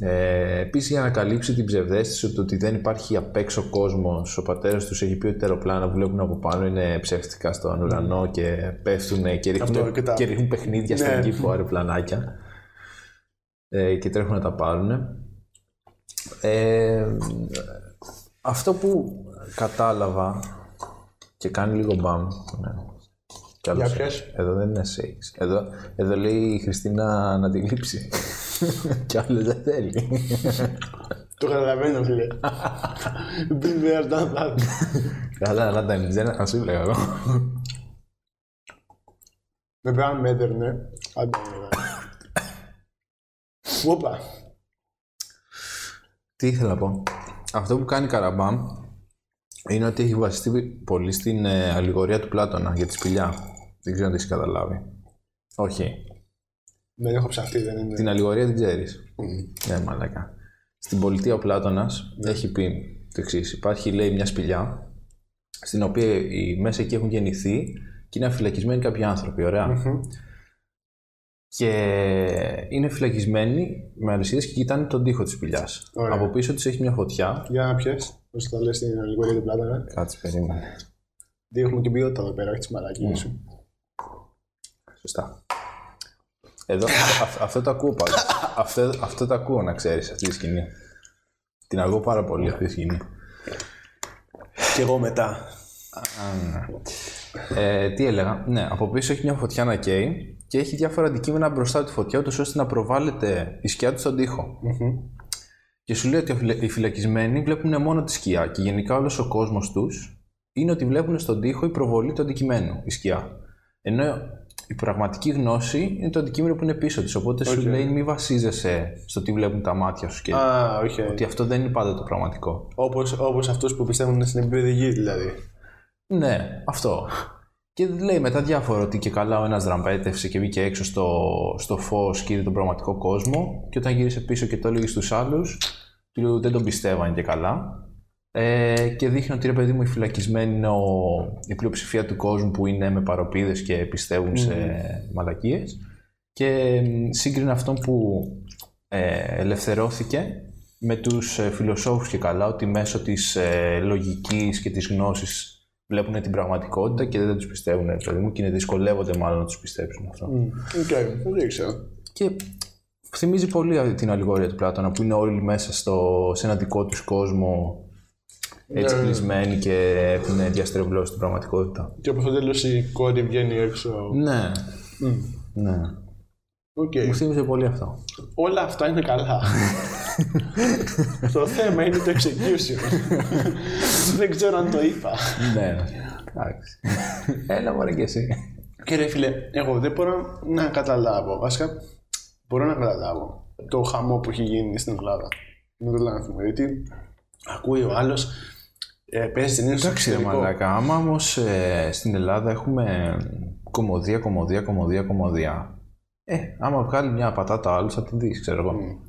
Ε, Επίσης, για να καλύψει την ψευδέστηση του ότι δεν υπάρχει απ' έξω κόσμος, ο πατέρας τους έχει πει ότι τα αεροπλάνα που βλέπουν από πάνω είναι ψεύτικα στον ουρανό και πέφτουν και ρίχνουν, Αυτό, και τα- και ρίχνουν παιχνίδια Ναι. στον κήπο αεροπλανάκια. Ε, και τρέχουν να τα πάρουν. Ε, αυτό που κατάλαβα και κάνει λίγο μπαμ. Ναι. Κι άλλο Για σεξ. πες. Εδώ δεν είναι σεξ. Εδώ, εδώ λέει η Χριστίνα να τη γλύψει. Κι άλλο δεν θέλει. Το καταλαβαίνω, φίλε. Been there, done that. Καλά, να τα νιτζένα, θα σου λέω εγώ. Βέβαια, αν με έδερνε. Άντε, ναι. Όπα. Τι ήθελα να πω. Αυτό που κάνει Καραμπάμ είναι ότι έχει βασιστεί πολύ στην ε, αλληγορία του Πλάτωνα για τη σπηλιά. Δεν ξέρω αν τη έχεις καταλάβει. Όχι. Δεν έχω ψαχτεί, δεν είναι. Την αλληγορία την ξέρεις. Μ. Ναι, μαλάκα. Στην πολιτεία ο Πλάτωνας έχει πει το εξής. Υπάρχει, λέει, μια σπηλιά στην οποία οι μέσα εκεί έχουν γεννηθεί και είναι φυλακισμένοι κάποιοι άνθρωποι. Ωραία. Μμμ. Και είναι φυλακισμένοι με αλυσίδες και κοιτάνε τον τοίχο της σπηλιάς. Ωραία. Από πίσω τη έχει μια φωτιά. Για να πιες, πώς το λες στην αλληγορία του Πλάτωνα. Κάτσε, περίμενε. Τι έχουμε και ποιότητα εδώ πέρα, όχι τις μαλακίες σου. Σωστά. Εδώ, αυτό, αυτό, αυτό το ακούω πάντως. αυτό, αυτό το ακούω να ξέρεις αυτή τη σκηνή. Την ακούω πάρα πολύ αυτή τη σκηνή. Και εγώ μετά. Ε, τι έλεγα; Ναι, από πίσω έχει μια φωτιά να καίει και έχει διάφορα αντικείμενα μπροστά από τη φωτιά, ούτως ώστε να προβάλλεται η σκιά του στον τοίχο. Μμμ. Και σου λέει ότι οι φυλακισμένοι βλέπουν μόνο τη σκιά και γενικά όλος ο κόσμος τους είναι ότι βλέπουν στον τοίχο η προβολή του αντικειμένου, η σκιά. Ενώ η πραγματική γνώση είναι το αντικείμενο που είναι πίσω της. Οπότε σου Οκ. λέει μην βασίζεσαι στο τι βλέπουν τα μάτια σου και Α, όχι. ότι αυτό δεν είναι πάντα το πραγματικό. Όπως, όπως αυτούς που πιστεύουν στην επίπεδη γη, δηλαδή. Ναι, αυτό. Και λέει μετά διάφορα ότι και καλά ο ένας δραπέτευσε και βγήκε έξω στο, στο φως και είδε τον πραγματικό κόσμο και όταν γύρισε πίσω και το έλεγε στους άλλους του δεν τον πιστεύαν και καλά ε, και δείχνει ότι ρε παιδί μου οι φυλακισμένοι είναι ο, η πλειοψηφία του κόσμου που είναι με παροπίδες και πιστεύουν σε μαλακίες και μ, σύγκρινε αυτόν που ε, ελευθερώθηκε με τους ε, φιλοσόφους και καλά ότι μέσω της ε, λογικής και της γνώσης βλέπουν την πραγματικότητα και δεν τους πιστεύουν ρε παιδί μου και είναι δυσκολεύονται μάλλον να τους πιστέψουν αυτό. Μμ. Οκ, δεν ήξερα. Και θυμίζει πολύ την αλληγορία του Πλάτωνα που είναι όλοι μέσα στο, σε ένα δικό τους κόσμο έτσι Ναι. κλεισμένοι και έχουν διαστρεβλώσει την πραγματικότητα. Και από το τέλος η κόρη βγαίνει έξω. Ναι, Μμ. ναι. Οκ. Μου θύμιζε πολύ αυτό. Όλα αυτά είναι καλά. το θέμα είναι το execution. δεν ξέρω αν το είπα. ναι, εντάξει. Έλα μωρέ και εσύ. Και ρε φίλε, εγώ δεν μπορώ να καταλάβω. Βασικά, μπορώ να καταλάβω το χαμό που έχει γίνει στην Ελλάδα. Με το λάθος Γιατί ακούει ο άλλος. Ε, παίζεις ταινίε στο Εντάξει ρε εξωτερικό. μαλάκα, άμα όμως ε, στην Ελλάδα έχουμε κομμωδία, κομμωδία, κομμωδία, κομμωδία. Ε, άμα βγάλει μια πατάτα άλλος θα την δεις, ξέρω εγώ. Μμ.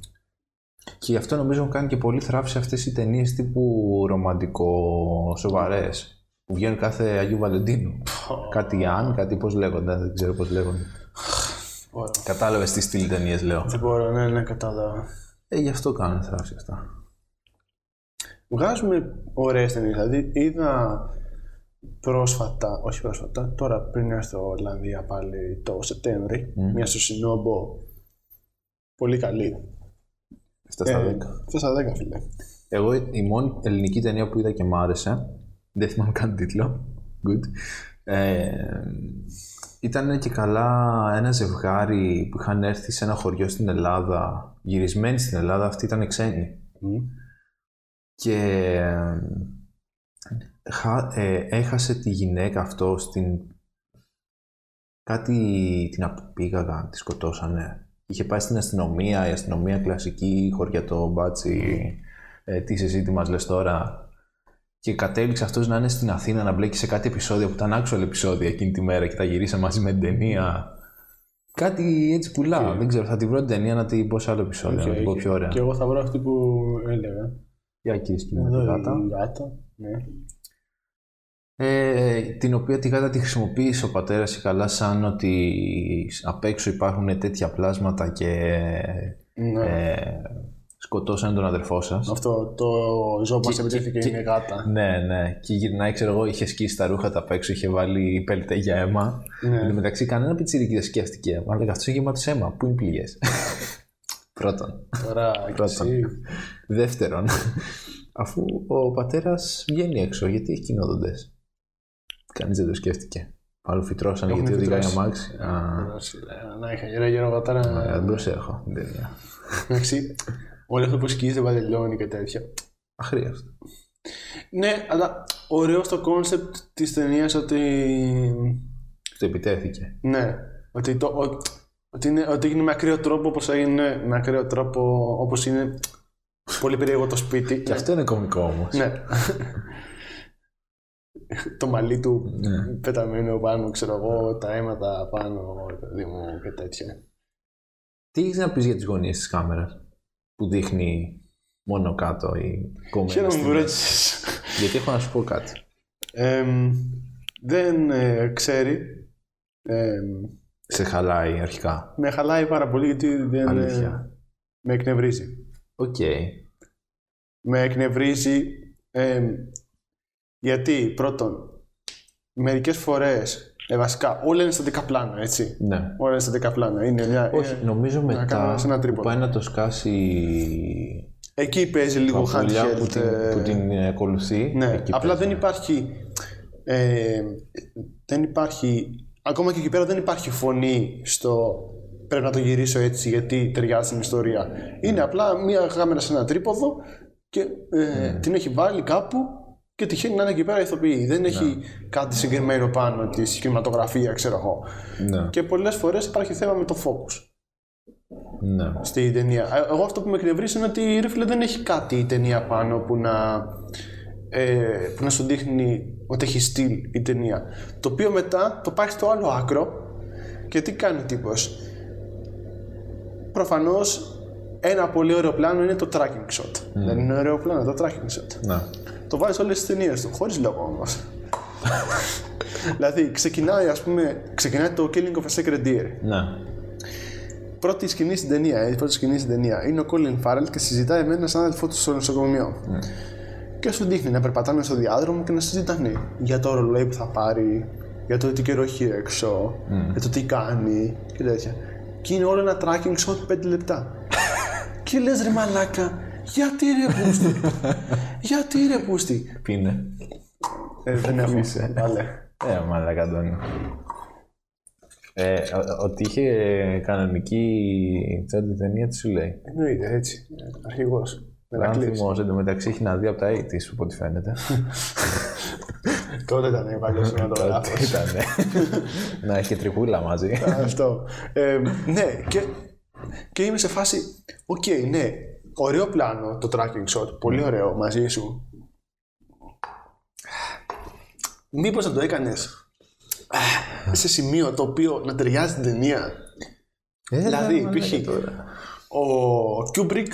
Και γι' αυτό νομίζω έχουν κάνει και πολύ θράψη αυτές οι ταινίες τύπου ρομαντικό σοβαρές. Που βγαίνουν κάθε Αγίου Βαλεντίνου. κάτι Αν, κάτι πώς λέγονται, δεν ξέρω πώς λέγονται. Ωραία. Κατάλαβες τι στυλ ταινίες λέω. Δεν μπορώ, ναι, ναι, κατάλαβα. Ε, γι' αυτό κάνουν θράψη αυτά. Βγάζουμε ωραίες ταινίες. Δηλαδή, είδα πρόσφατα, όχι πρόσφατα, τώρα πριν έρθω στο Ολλανδία πάλι το Σεπτέμβρη, μια στο Σινόμπο. Πολύ καλή. 7 στα 10. Αυτό στα 10, φίλε. Εγώ η μόνη ελληνική ταινία που είδα και μ' άρεσε, δεν θυμάμαι καν τίτλο, good, ε, ήταν και καλά ένα ζευγάρι που είχαν έρθει σε ένα χωριό στην Ελλάδα, γυρισμένοι στην Ελλάδα, αυτοί ήταν ξένοι. Και ε, χα- ε, έχασε τη γυναίκα αυτό στην... Κάτι την απήγαγαν, τη σκοτώσανε. Είχε πάει στην αστυνομία, η αστυνομία κλασική, χωριά το μπάτσι, ε, τι εσύ τι μας λες τώρα. Και κατέληξε αυτός να είναι στην Αθήνα να μπλέκει σε κάτι επεισόδιο που ήταν actual επεισόδια εκείνη τη μέρα και τα γυρίσα μαζί με την ταινία. Κάτι έτσι πουλά. Δεν ξέρω, θα τη βρω την ταινία να την πω σε άλλο επεισόδιο, να την πω πιο ωραία. Και εγώ θα βρω αυτή που έλεγα. Για κύριε σκηνή, Εδώ τη η γάτα. γάτα. Ναι. Ε, την οποία τη γάτα τη χρησιμοποίησε ο πατέρας η καλά σαν ότι απ' έξω υπάρχουν τέτοια πλάσματα και Ναι. ε, σκοτώσαν τον αδερφό σας. Αυτό το ζώο που μας Και- επιτέθηκε και- είναι γάτα. Ναι, ναι. Και γυρνάει, ξέρω εγώ, είχε σκίσει τα ρούχα τα απ' έξω, είχε βάλει πέλτε για αίμα. Ναι. Εν τω μεταξύ, κανένα πιτσιρίκι δεν σκέφτηκε. Μα λέγα, αυτό γεμάτο αίμα. Πού είναι πληγές; Πρώτον. Τώρα και Πρώτον. εσύ. Δεύτερον, αφού ο πατέρας βγαίνει έξω, γιατί έχει κοινόδοντε. Κανείς δεν το σκέφτηκε. Άλλο φυτρώσανε Έχουν γιατί οδηγάει φυτρώσει. αμάξι. Α, Να είχα γερά γερό γατάρα. ε, δεν προσέχω. την ταινία. Εντάξει, όλο αυτό που σκίζει βαδελιώνει και τέτοια. Αχρίαστο. Ναι, αλλά ωραίο στο κόνσεπτ της ταινίας ότι. Το επιτέθηκε. Ναι, ότι, το, ο- ότι, είναι, ότι έγινε με ακραίο τρόπο όπως έγινε, με ακραίο τρόπο όπως είναι πολύ περίεργο το σπίτι. Και αυτό είναι κωμικό όμως. Ναι. το μαλλί του Ναι. πεταμένο πάνω, ξέρω εγώ, τα αίματα πάνω, παιδί μου και τέτοια. Τι έχεις να πεις για τις γωνίες της κάμερας που δείχνει μόνο κάτω ή κομμένες Χαίρομαι που τιμές. ρώτησες. Γιατί έχω να σου πω κάτι. Εμ, δεν ε, ξέρει. Εμ, Σε χαλάει αρχικά. με χαλάει πάρα πολύ γιατί δεν ε, Αλήθεια. με εκνευρίζει. Οκ. Με εκνευρίζει εμ, γιατί πρώτον, μερικές φορές, ε, βασικά όλα είναι στατικά πλάνα, έτσι. Ναι. Όλα είναι στατικά πλάνα. Είναι μια, Όχι, είναι- νομίζω να κάνω μετά σε ένα που τρίποδο. πάει να το σκάσει Εκεί παίζει λίγο παππούλια handheld. που την, ε, που την ε, ακολουθεί. Ναι, εκεί απλά παίζει. δεν υπάρχει. Ε, δεν υπάρχει. Ακόμα και εκεί πέρα δεν υπάρχει φωνή στο πρέπει να το γυρίσω έτσι γιατί ταιριάζει στην ιστορία. Είναι απλά μία κάμερα σε ένα τρίποδο και ε, Ναι. την έχει βάλει κάπου και τυχαίνει να είναι εκεί πέρα ηθοποιή. Δεν έχει κάτι συγκεκριμένο πάνω της κινηματογραφία, ξέρω εγώ. Ναι. Και πολλές φορές υπάρχει θέμα με το focus ναι. στη ταινία. Ε, Εγώ αυτό που με εκνευρίζει είναι ότι ρε φίλε, δεν έχει κάτι η ταινία πάνω που να, ε, που να σου δείχνει ότι έχει στυλ η ταινία. Το οποίο μετά το πάει στο άλλο άκρο και τι κάνει ο τύπος. Προφανώς ένα πολύ ωραίο πλάνο είναι το tracking shot. Δεν είναι ωραίο πλάνο το tracking shot. Ναι. Το βάζεις σε όλες τις ταινίες του, χωρίς λόγο όμως. δηλαδή ξεκινάει ας πούμε, ξεκινάει το Killing of a Sacred Deer Ναι. πρώτη σκηνή στην ταινία, η πρώτη σκηνή στην ταινία είναι ο Colin Farrell και συζητάει με έναν συνάδελφό του στο νοσοκομείο. Και σου δείχνει να περπατάνε στο διάδρομο και να συζητάνε για το ρολόι που θα πάρει, για το τι καιρό έχει έξω, για το τι κάνει και τέτοια. Και είναι όλο ένα tracking shot 5 λεπτά. και λες ρε μαλάκα, γιατί ρε πούστη, γιατί ρε πούστη; Πίνε. Ε, δεν έχω, Είσαι; βάλε. Ε, μαλάκα Αντώνη. Ε, ο- ότι είχε κανονική τσάντη ταινία, τι σου λέει; Εννοείται έτσι, αρχηγός. Μερακλής. Άνθιμος εντωμεταξύ έχει να δει από τα 80's, από ό,τι φαίνεται. Τότε ήταν παλιό Τότε σηματογράφος. ήταν. να έχει τριχούλα μαζί. Αυτό. Ε, ναι, και, και είμαι σε φάση. Οκ, ναι, ωραίο πλάνο το tracking shot. Πολύ ωραίο μαζί σου. Μήπως να το έκανες σε σημείο το οποίο να ταιριάζει την ταινία. Δηλαδή, π.χ. Ο Kubrick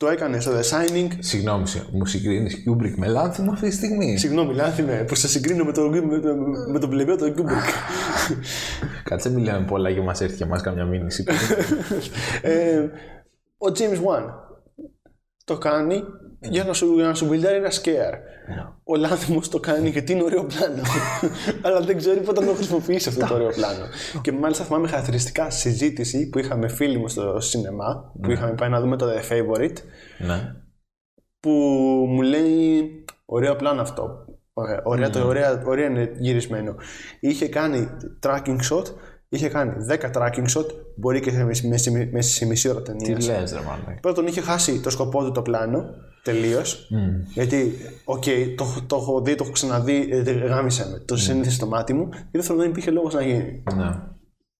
το έκανε στο The Shining. Συγγνώμη, σε- μου συγκρίνεις Kubrick με Λάνθιμο αυτή τη στιγμή; Συγγνώμη, λάθος μου που σε συγκρίνω με τον με το, με το πλευρό του Kubrick. Κάτσε μην λέμε πολλά και μας έρθει και μας καμιά μήνυση. ε, ο James Wan το κάνει για να σου, για να σου μπιλτάρει ένα scare. Ο Λάνθιμος το κάνει γιατί είναι ωραίο πλάνο. Αλλά δεν ξέρει πότε να το χρησιμοποιήσει αυτό το ωραίο πλάνο. και μάλιστα θυμάμαι χαρακτηριστικά συζήτηση που είχαμε φίλοι μου στο σινεμά, που είχαμε πάει να δούμε το The Favorite, ναι. που μου λέει ωραίο πλάνο αυτό. Ωραία, ωραία, το, ωραία, ωραία είναι γυρισμένο. Είχε κάνει tracking shot, είχε κάνει 10 tracking shot, μπορεί και σε, μισή- μέσα σε- μέσα σε μισή ώρα Τι ταινία. λες, ρε μάλλον. Πρώτον, είχε χάσει το σκοπό του το πλάνο τελείως. Γιατί, οκ, το, έχω- το έχω δει, το έχω ξαναδεί, ε, γάμησέ με. Το συνήθισε το μάτι μου. Και δεύτερον, δεν υπήρχε λόγος να γίνει. Ναι.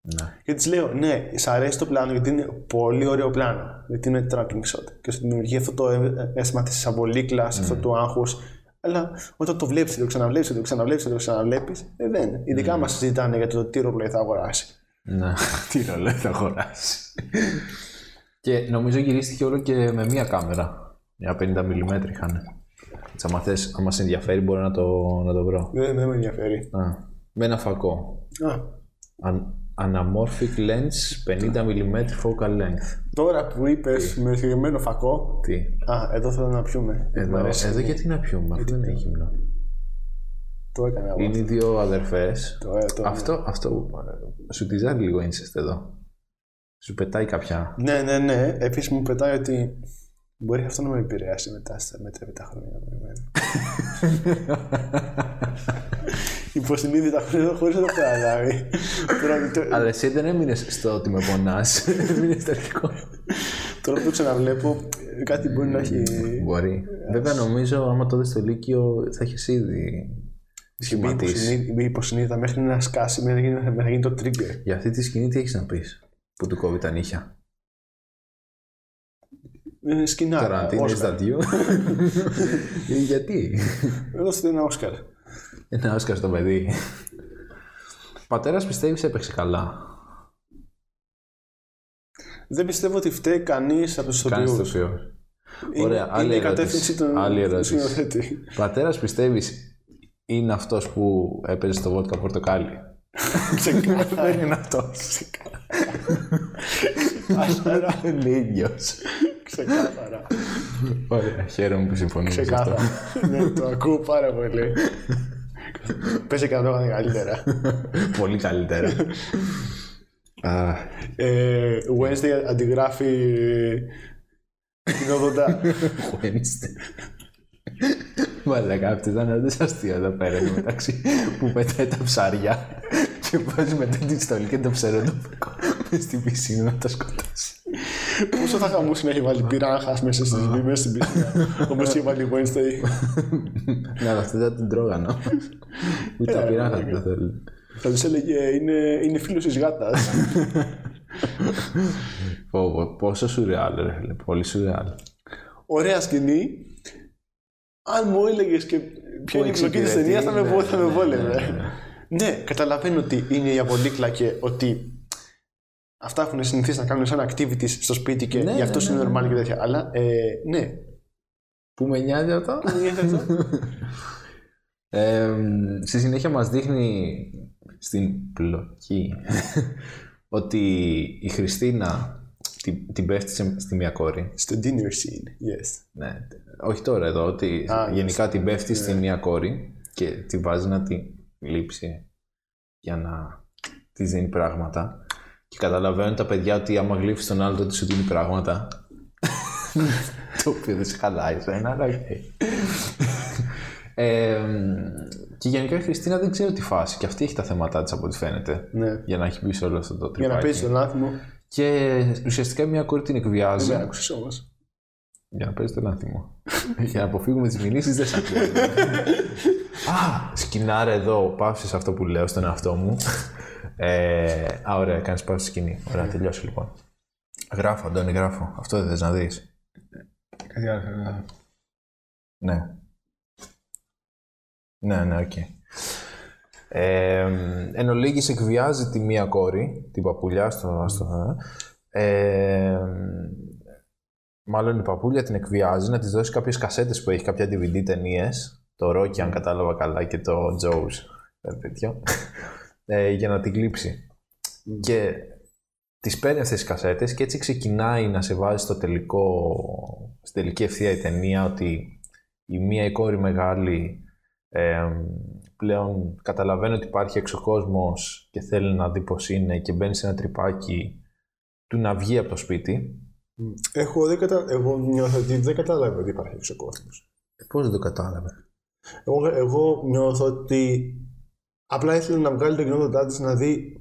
ναι. Και της λέω, ναι, σ' αρέσει το πλάνο γιατί είναι πολύ ωραίο πλάνο. Γιατί είναι tracking shot. Και σου δημιουργεί αυτό το ε- αίσθημα της αμπολίκλα, αυτό του άγχους. Αλλά όταν το βλέπεις, το ξαναβλέπεις, το ξαναβλέπεις, το ξαναβλέπεις, ε, δεν. Ειδικά μας συζητάνε για το τι ρολόι θα αγοράσει. Ναι. Τι ρολόι θα αγοράσει. και νομίζω γυρίστηκε όλο και με μία κάμερα. Μια 50 mm είχαν. Έτσι, άμα θες, άμα σε ενδιαφέρει, μπορώ να το, να το βρω. Δεν, δεν με ενδιαφέρει. Α, με ένα φακό. Α, Αν, anamorphic lens 50 mm focal length. τώρα που είπες με συγκεκριμένο φακό. Τι; Α, εδώ θέλω να πιούμε. Μ' Εδώ, αρέσει. εδώ γιατί να πιούμε, αυτό δεν έχει γυμνό. Το έκανα εγώ. Είναι οι δύο αδερφές. Το, ε, το, Αυτό, αυτό σου τη ζάρει λίγο incest εδώ. Σου πετάει κάποια. Ναι, ναι, ναι. Επίσης μου πετάει ότι μπορεί αυτό να με επηρεάσει μετά στα μετέπειτα χρόνια. Υποσυνείδητα χωρί να το καταλάβει. Τώρα, το- Αλλά εσύ δεν έμεινες στο ότι με πονάς. Έμεινες στο αρχικό. τώρα που το ξαναβλέπω, κάτι μπορεί να έχει. Μπορεί. Βέβαια νομίζω άμα το δεις στο Λύκειο θα έχεις ήδη Μπει σχηματίσει. υποσυνείδητα- μπει υποσυνείδητα μέχρι να σκάσει, μέχρι να γίνει, μέχρι να γίνει το trigger. Για αυτή τη σκηνή τι έχεις να πεις που του κόβει τα νύχια; Είναι σκηνά. Τώρα τι είναι Όσκαρ. στα δύο; Γιατί; Δώστε ένα Όσκαρ. Ένα Όσκαρ στο παιδί. Ο πατέρας πιστεύεις έπαιξε καλά; Δεν πιστεύω ότι φταίει κανείς από τους Κάνει το ηθοποιού. φιό. Ωραία, είναι, άλλη είναι η ερώτηση. κατεύθυνση του Άλλη του ερώτηση. σκηνοθέτη. Πατέρας πιστεύεις είναι αυτός που έπαιζε στο βότκα πορτοκάλι; Ξεκάθαρα. Δεν είναι αυτός. Είναι ίδιος. Ξεκάθαρα. Ωραία, χαίρομαι που συμφωνείς σε αυτό. Ξεκάθαρα. ναι, το ακούω πάρα πολύ. Πες και να το έκανε καλύτερα. Πολύ καλύτερα. Α, Ε, Wednesday αντιγράφει κοινόδοντα. Wednesday. Μαλάκα, αυτή ήταν όντως αστείας εδώ πέρα εδώ μεταξύ που πετάει τα ψάρια και βάζει μετά τη στολή και το ψαρό το μες στην πισίνα να τα σκοτώσει. Πόσο θα χαμούσε να έχει βάλει πυράχας μέσα στις μέσα στην πίστη. Όπως είχε βάλει Wednesday. Ναι, αλλά αυτή δεν την τρώγανα. Ούτε τα πειράχα δεν θέλει. Θα τους έλεγε είναι, είναι φίλος της γάτας. Πω, πω, Πόσο σουρεάλ, ρε φίλε. Πολύ σουρεάλ. Ωραία σκηνή. Αν μου έλεγες και ποια είναι η πλοκή της εξυπηρετεί, ταινίας, θα με, ναι, βο- θα με ναι, βόλευε. ναι, ναι. Ναι, καταλαβαίνω ότι είναι η απολύκλα και ότι αυτά έχουν συνηθίσει να κάνουν σαν activities στο σπίτι και Ναι, γι' αυτό ναι, είναι ναι, normal και τέτοια. Αλλά ε, ναι. Πού με νοιάζει αυτό; Μου νοιάζει αυτό. Ε, στη συνέχεια μας δείχνει στην πλοκή ότι η Χριστίνα την, την πέφτει σε- στη μία κόρη. Στο dinner scene, yes. Ναι. Όχι τώρα εδώ, ότι Α, γενικά την πέφτει στη μία κόρη και τη βάζει να τη γλείψει για να της δίνει πράγματα. Και καταλαβαίνουν τα παιδιά ότι άμα γλείφεις τον άλλο τότε σου δίνει πράγματα. το οποίο δεν σε χαλάει εσένα, αλλά οκ. Ε, και γενικά η Χριστίνα δεν ξέρει τι φάση. Και αυτή έχει τα θέματά της από ό,τι φαίνεται. Ναι. Για να έχει μπει σε όλο αυτό το Για τριπάκι. να παίζει τον Λάνθιμο. Και ουσιαστικά μια κόρη την εκβιάζει. Δεν άκουσες όμως. Για να παίζει το Λάνθιμο. για να αποφύγουμε τις μηνύσεις, δεν σ' ακούω. Α, σκηνάρα εδώ, παύση σε αυτό που λέω στον εαυτό μου. Ε, α, ωραία, κάνεις παύση σκηνή. Ωραία, τελειώσει λοιπόν. Γράφω, Αντώνη, γράφω. Αυτό δεν θες να δεις. Κάτι άλλο. θέλω να δω. Ναι. Ναι, ναι, οκ. Ε, εν ολίγοις εκβιάζει τη μία κόρη, την Παπούλια στο... στο ε, μάλλον η Παπούλια την εκβιάζει να της δώσει κάποιες κασέτες που έχει, κάποια DVD ταινίες, το Rocky αν κατάλαβα καλά και το Joe's, κάτι τέτοιο, ε, για να την κλείψει. Και τις παίρνει αυτές τις κασέτες και έτσι ξεκινάει να σε βάζει στο τελικό, στην τελική ευθεία η ταινία ότι η μία η κόρη μεγάλη ε, πλέον καταλαβαίνει ότι υπάρχει έξω κόσμος και θέλει να δει πώς είναι και μπαίνει σε ένα τρυπάκι του να βγει από το σπίτι. Έχω, δεν κατα... Εγώ νιώθω ότι δεν κατάλαβε ότι υπάρχει έξω κόσμο. Πώς δεν το κατάλαβε; Εγώ, εγώ νιώθω ότι απλά ήθελε να βγάλει το κοινότητά της να δει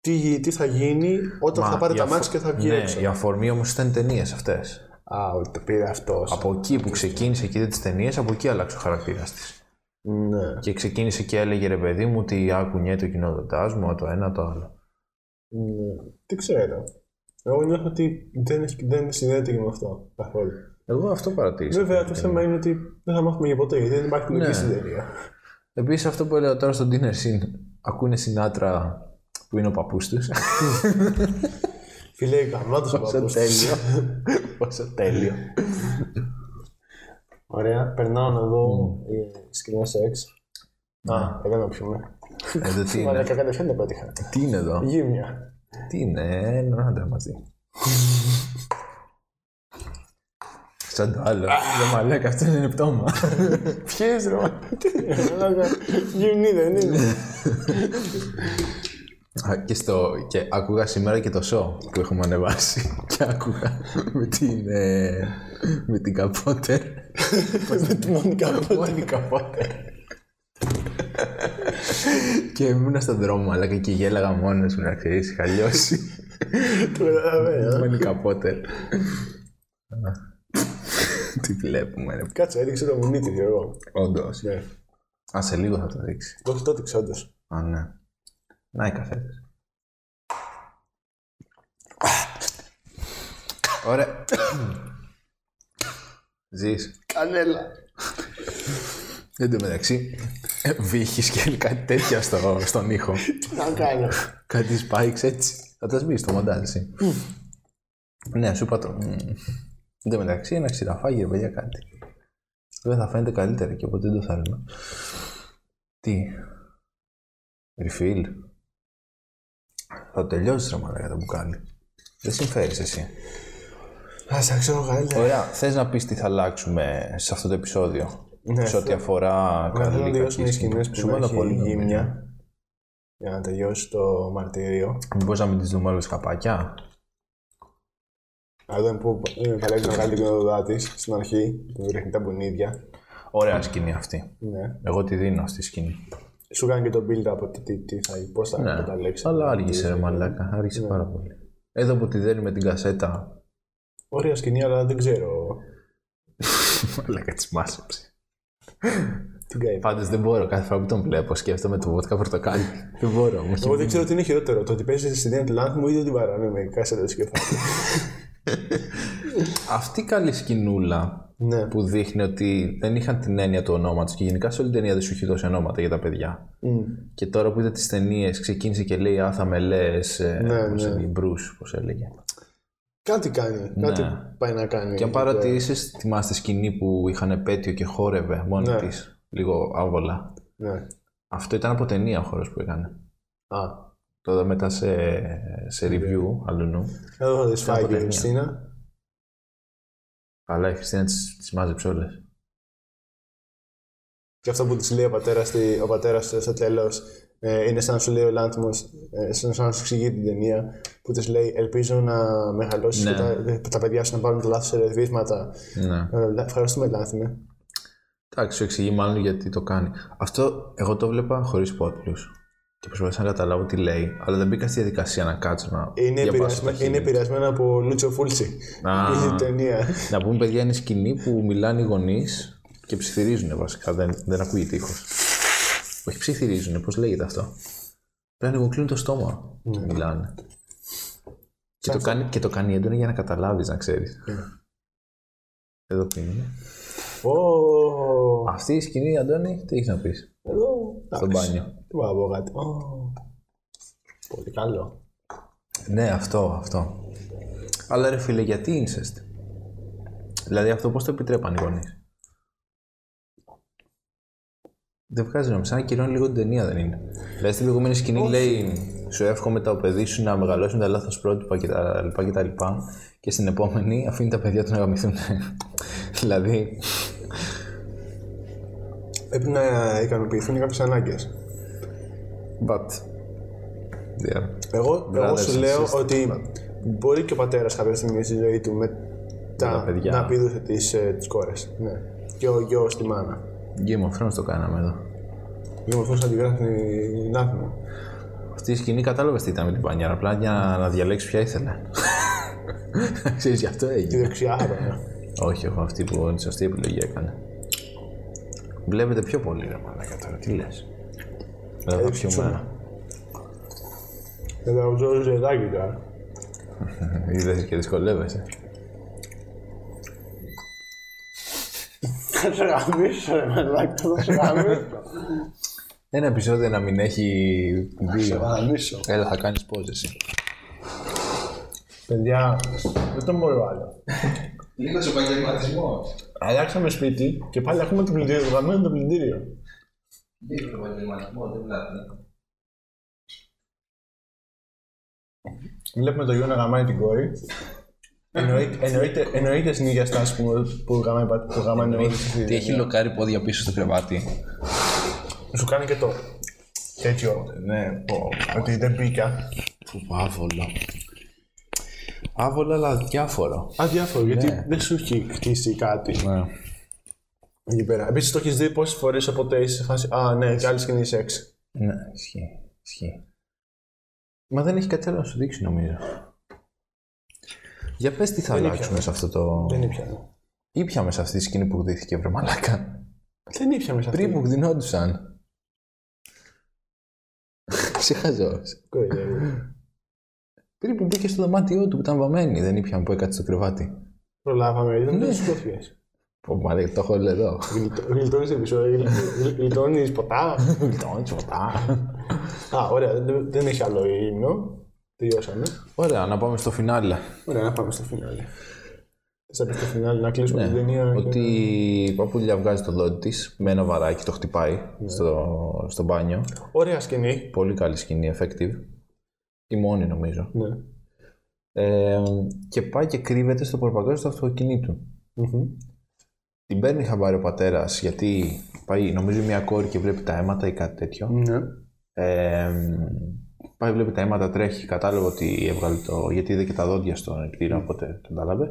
τι, τι θα γίνει όταν Μα θα πάρει η τα αφο- μάτια και θα βγει ναι, έξω. η αφορμή όμως ήταν οι ταινίες αυτές. Α, ότι το πήρε αυτός. Από εκεί που ξεκίνησε και είδε τις ταινίες, από εκεί άλλαξε ο χαρακτήρας της. Ναι. Και ξεκίνησε και έλεγε ρε παιδί μου ότι άκουνε το κοινότητάς μου, το ένα το άλλο. ναι. Τι ξέρω. Εγώ νιώθω ότι δεν, έχει- δεν συνδέεται και με αυτό καθόλου. Εγώ αυτό παρατήρησα. Βέβαια, το θέμα είναι ότι δεν θα μάθουμε για ποτέ γιατί δεν υπάρχει λογική Ναι. στην ταινία. Επίση, αυτό που έλεγα τώρα στο dinner scene, ακούνε Σινάτρα που είναι ο παππούς τους. Φίλε, γαμάτος ο Πόσο παππούς. τέλειο. Πόσο τέλειο. Ωραία, περνάω να δω ε, σκηνές σεξ. Α, εδώ να πιούμε. Εδώ τι Μα είναι. και κατευθείαν δεν πέτυχα. Τι είναι εδώ; Γύμνια. Τι είναι. Ένα άντρα μαζί. Σαν το άλλο. Δεν μαλάκα, αυτό είναι πτώμα. Ποιες ρε, μα. Τι είναι, μαλάκα. Γυμνή δεν είναι. Α, και, στο, και άκουγα σήμερα και το show που έχουμε ανεβάσει. Και άκουγα με την, ε, με την Καπότερ. Με τη Μόνικα Μόνικα Πότερ. και ήμουν στον δρόμο, αλλά και γέλαγα μόνος μου, να ξέρεις, είχα λιώσει. Το καταλαβαίνω. Μόνικα Πότερ. Τι βλέπουμε, ρε. Κάτσε, έδειξε το μουνί της εγώ. Όντως. Ναι. Α, σε λίγο θα το δείξει. Το το έδειξε όντως. Α, ναι. Να οι καφέδες. Ωραία. Ζεις. Κανέλα. Εν τω μεταξύ, ε, βύχεις και κάτι τέτοια στο, στον ήχο. Τι να κάνω. κάτι spikes έτσι. Θα τα σβήσεις το μοντάζ, εσύ. ναι, σου είπα το. Μμ. Εν τω μεταξύ, ένα ξηραφάκι, ρε παιδιά, κάτι. Βέβαια θα φαίνεται καλύτερα και οπότε δεν το θέλουμε. Τι; Refill. Θα τελειώσεις ρε μαλάκα το μπουκάλι. Δεν συμφέρεις εσύ. Α, τα ξέρω καλύτερα. Ωραία, θες να πεις τι θα αλλάξουμε σε αυτό το επεισόδιο; Ναι, σε ό,τι θέλω- αφορά Να θέλω να καλή τελειώσουν οι σκηνές που Σου να βάλα έχει πολύ γύμνια. γύμνια. Για να τελειώσει το μαρτύριο. Μήπως να μην τις δούμε όλες καπάκια; Εδώ είναι που είναι παλεύει να κάνει την κοδοδά της στην αρχή, που ρίχνει τα μπουνίδια. Ωραία σκηνή αυτή. Ναι. Εγώ τη δίνω αυτή τη σκηνή. Σου κάνει και το build up ότι τι, τι θα, πώς θα Ναι, καταλήξει. αλλά άργησε ρε μαλάκα. Άργησε Ναι. πάρα πολύ. Εδώ που τη δένει με την κασέτα. Ωραία σκηνή, αλλά δεν ξέρω Μαλάκα τη μάσεψε. τι κάνει. Πάντως δεν μπορώ. Κάθε φορά που τον βλέπω σκέφτομαι το βότκα πορτοκάλι. δεν μπορώ. Μου έχει Εγώ δεν ξέρω τι είναι χειρότερο. Το ότι παίζεις στη ταινία του Λάνθμου ή ότι βαράνε με κάσετα στο κεφάλι. Αυτή η καλή σκηνούλα ναι. που δείχνει ότι δεν είχαν την έννοια του ονόματος και γενικά σε όλη την ταινία δεν σου έχει δώσει ονόματα για τα παιδιά. Μμ. Και τώρα που είδα τις ταινίες, ξεκίνησε και λέει Α, θα με λες. Ναι, ναι. Μπρούς, πώς έλεγε. Κάτι κάνει. Κάτι πάει να κάνει. Και αν παρατηρήσει, θυμάστε σκηνή που είχαν επέτειο και χόρευε μόνη Ναι. της. Λίγο άβολα. Ναι. Αυτό ήταν από ταινία ο χώρος που έκανε. Α. Τώρα μετά σε, σε review αλλού. Εδώ θα δεις φάει από και η ταινία. Χριστίνα. Αλλά η Χριστίνα τις, τις μάζεψε όλες. Και αυτό που της λέει ο πατέρας ο πατέρας στο τέλος είναι σαν να σου λέει ο Λάνθμο, σαν να σου εξηγεί την ταινία, που της λέει: Ελπίζω να μεγαλώσεις Ναι. και τα, τα παιδιά σου να πάρουν τα λάθος ερευνήματα. Ναι. Ευχαριστούμε, Λάνθμε. Εντάξει, σου εξηγεί μάλλον γιατί το κάνει. Αυτό εγώ το βλέπα χωρίς υπότιτλους. Και προσπαθούσα να καταλάβω τι λέει, αλλά δεν μπήκα στη διαδικασία να κάτσω να. Είναι, διαβάσω επηρεασμέ- τα είναι χείλη. επηρεασμένο από Λούτσο Φούλτσι. Α. Η ταινία. Να πούμε, παιδιά, είναι σκηνή που μιλάνε οι γονείς και ψιθυρίζουν βασικά. Δεν, δεν ακούγεται ήχο. Όχι ψιθυρίζουν, πώς λέγεται αυτό; Πρέπει να ανοιγοκλίνουν το στόμα. και Μιλάνε. Και το, κάνει, και το κάνει έντονα για να καταλάβεις, να ξέρεις. Εδώ που είναι. Ω, Αυτή η σκηνή, Αντώνη, τι έχεις να πεις; Εδώ. Στο εντάξει. μπάνιο. Τι μπορώ να πω κάτι. Ω, Πολύ καλό. Ναι, αυτό, αυτό. Αλλά ρε φίλε, γιατί incest; Δηλαδή αυτό πώς το επιτρέπαν οι γονείς; Δεν βγάζει νόημα. Σαν να κυρώνει λίγο την ταινία, δεν είναι. Δηλαδή στην προηγούμενη σκηνή λέει Σου εύχομαι το παιδί σου να μεγαλώσουν τα λάθος πρότυπα και τα λοιπά και τα λοιπά. Και στην επόμενη αφήνει τα παιδιά του να γαμηθούν. δηλαδή. Πρέπει να ικανοποιηθούν κάποιες ανάγκες. But. Yeah. Εγώ, εγώ Brothers σου and λέω sisters. ότι μπορεί και ο πατέρας κάποια στιγμή στη ζωή του με τα τα, παιδιά. να πηδούσε τις ε, τις κόρες. Ναι. Και ο γιος στη μάνα. Game of Thrones το κάναμε εδώ. Για να να τη γράφει η Νάθμο. Αυτή η σκηνή κατάλαβες τι ήταν με την πανιάρα. Απλά για να διαλέξεις ποια ήθελε. Ξέρεις, γι' αυτό Τη έγινε. δεξιά έπαιρνα. Όχι, εγώ αυτή που είναι σωστή επιλογή έκανε. Βλέπετε πιο πολύ ρε μαλάκα τώρα, τι λες. Εδώ θα πιούμε. Εδώ ο Τζόρι Ζεδάκη τώρα. Είδες και δυσκολεύεσαι. Θα σε γαμίσω ρε μαλάκα, θα σε γαμίσω. Ένα επεισόδιο να μην έχει Θα σε δύο. γαμίσω. Έλα, θα κάνεις pause εσύ. Παιδιά, δεν τον μπορώ άλλο. Λίγος επαγγελματισμό. Αλλάξαμε σπίτι και πάλι έχουμε το πλυντήριο, το γαμμένο το πλυντήριο. Λίγος επαγγελματισμό, δεν βλάπτει. Βλέπουμε το γιο να γαμάει την κόρη. Εννοείται, εννοείται, εννοείται στην ίδια στάση που, που γαμάει, πα- που γαμάνε όλοι στη Τι έχει λοκάρει πόδια πίσω στο κρεβάτι. Σου κάνει και το τέτοιο, ναι, πω, ότι δεν μπήκα. Που άβολο. Άβολο, αλλά διάφορο. Αδιάφορο, γιατί δεν σου έχει χτίσει κάτι Ναι. εκεί πέρα. Επίσης το έχεις δει πόσες φορές οπότε είσαι σε φάση. Α, ναι, και άλλη σκηνή σεξ. Ναι, ισχύει. ισχύει. Μα δεν έχει κάτι άλλο να σου δείξει νομίζω. Για πες τι θα Δεν αλλάξουμε ήπιαμε. σε αυτό το... Δεν ήπιαμε. Ήπιαμε σε αυτή τη σκηνή που δίθηκε βρε μαλάκα. Δεν ήπιαμε σε αυτή. Πριν που γδινόντουσαν. Ξεχαζός. Κοροϊδεύει. Πριν που μπήκε στο δωμάτιό του που ήταν βαμμένη, δεν ήπιαμε που έκατσε στο κρεβάτι. Προλάβαμε, ήταν Ναι. ναι. σκόφιες. Πω μαλάκα, το έχω όλο εδώ. Γλιτώνεις επεισόδιο, γλιτώνεις ποτά; Λοιπόν, τσοτά. Α, ωραία, δεν, δεν έχει άλλο ύμνο. Τελειώσαμε. Ωραία, να πάμε στο φινάλε. Ωραία, να πάμε στο φινάλε. Θα πεις στο φινάλι να κλείσουμε Ναι, την ταινία. και ότι η παππούλια βγάζει το δόντι της με ένα βαράκι, το χτυπάει στο, στο μπάνιο. να- Ωραία σκηνή. Πολύ καλή σκηνή, effective. Η μόνη νομίζω. Ναι. Ε, και πάει και κρύβεται στο προπαγκάζιο του αυτοκινήτου. Μμμ. Την παίρνει χαμπάρι ο πατέρας γιατί πάει, νομίζω, μια κόρη και βλέπει τα αίματα ή κάτι τέτοιο. Ναι. Ε, πάει, βλέπει τα αίματα, τρέχει, κατάλαβε ότι έβγαλε το. γιατί είδε και τα δόντια στο κτίριο, οπότε το κατάλαβε.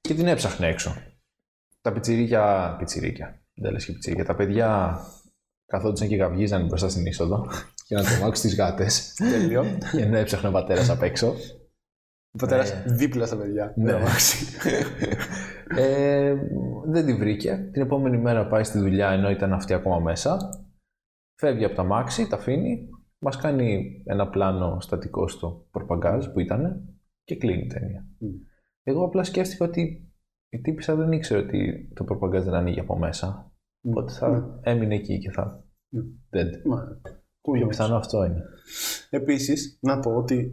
Και την έψαχνε έξω. Τα πιτσιρίκια. πιτσιρίκια. Δεν λες και πιτσιρίκια. Τα παιδιά καθόντουσαν και γαυγίζαν μπροστά στην είσοδο για να τρομάξουν τις γάτες. Τέλειο. και να έψαχνε ο πατέρας απ' έξω. Ο πατέρας δίπλα στα παιδιά. Ναι. Ναι. αμάξι. Ε, δεν τη βρήκε. Την επόμενη μέρα πάει στη δουλειά ενώ ήταν αυτή ακόμα μέσα. Φεύγει από τα μάξι, τα αφήνει. Μας κάνει ένα πλάνο στατικό στο προπαγκάζ που ήταν και κλείνει η ταινία. Εγώ απλά σκέφτηκα ότι η τύπησα δεν ήξερε ότι το προπαγκάζ δεν ανοίγει από μέσα. Οπότε θα έμεινε εκεί και θα. Dead. Μα, Το πιο πιθανό αυτό είναι. Επίσης, να πω ότι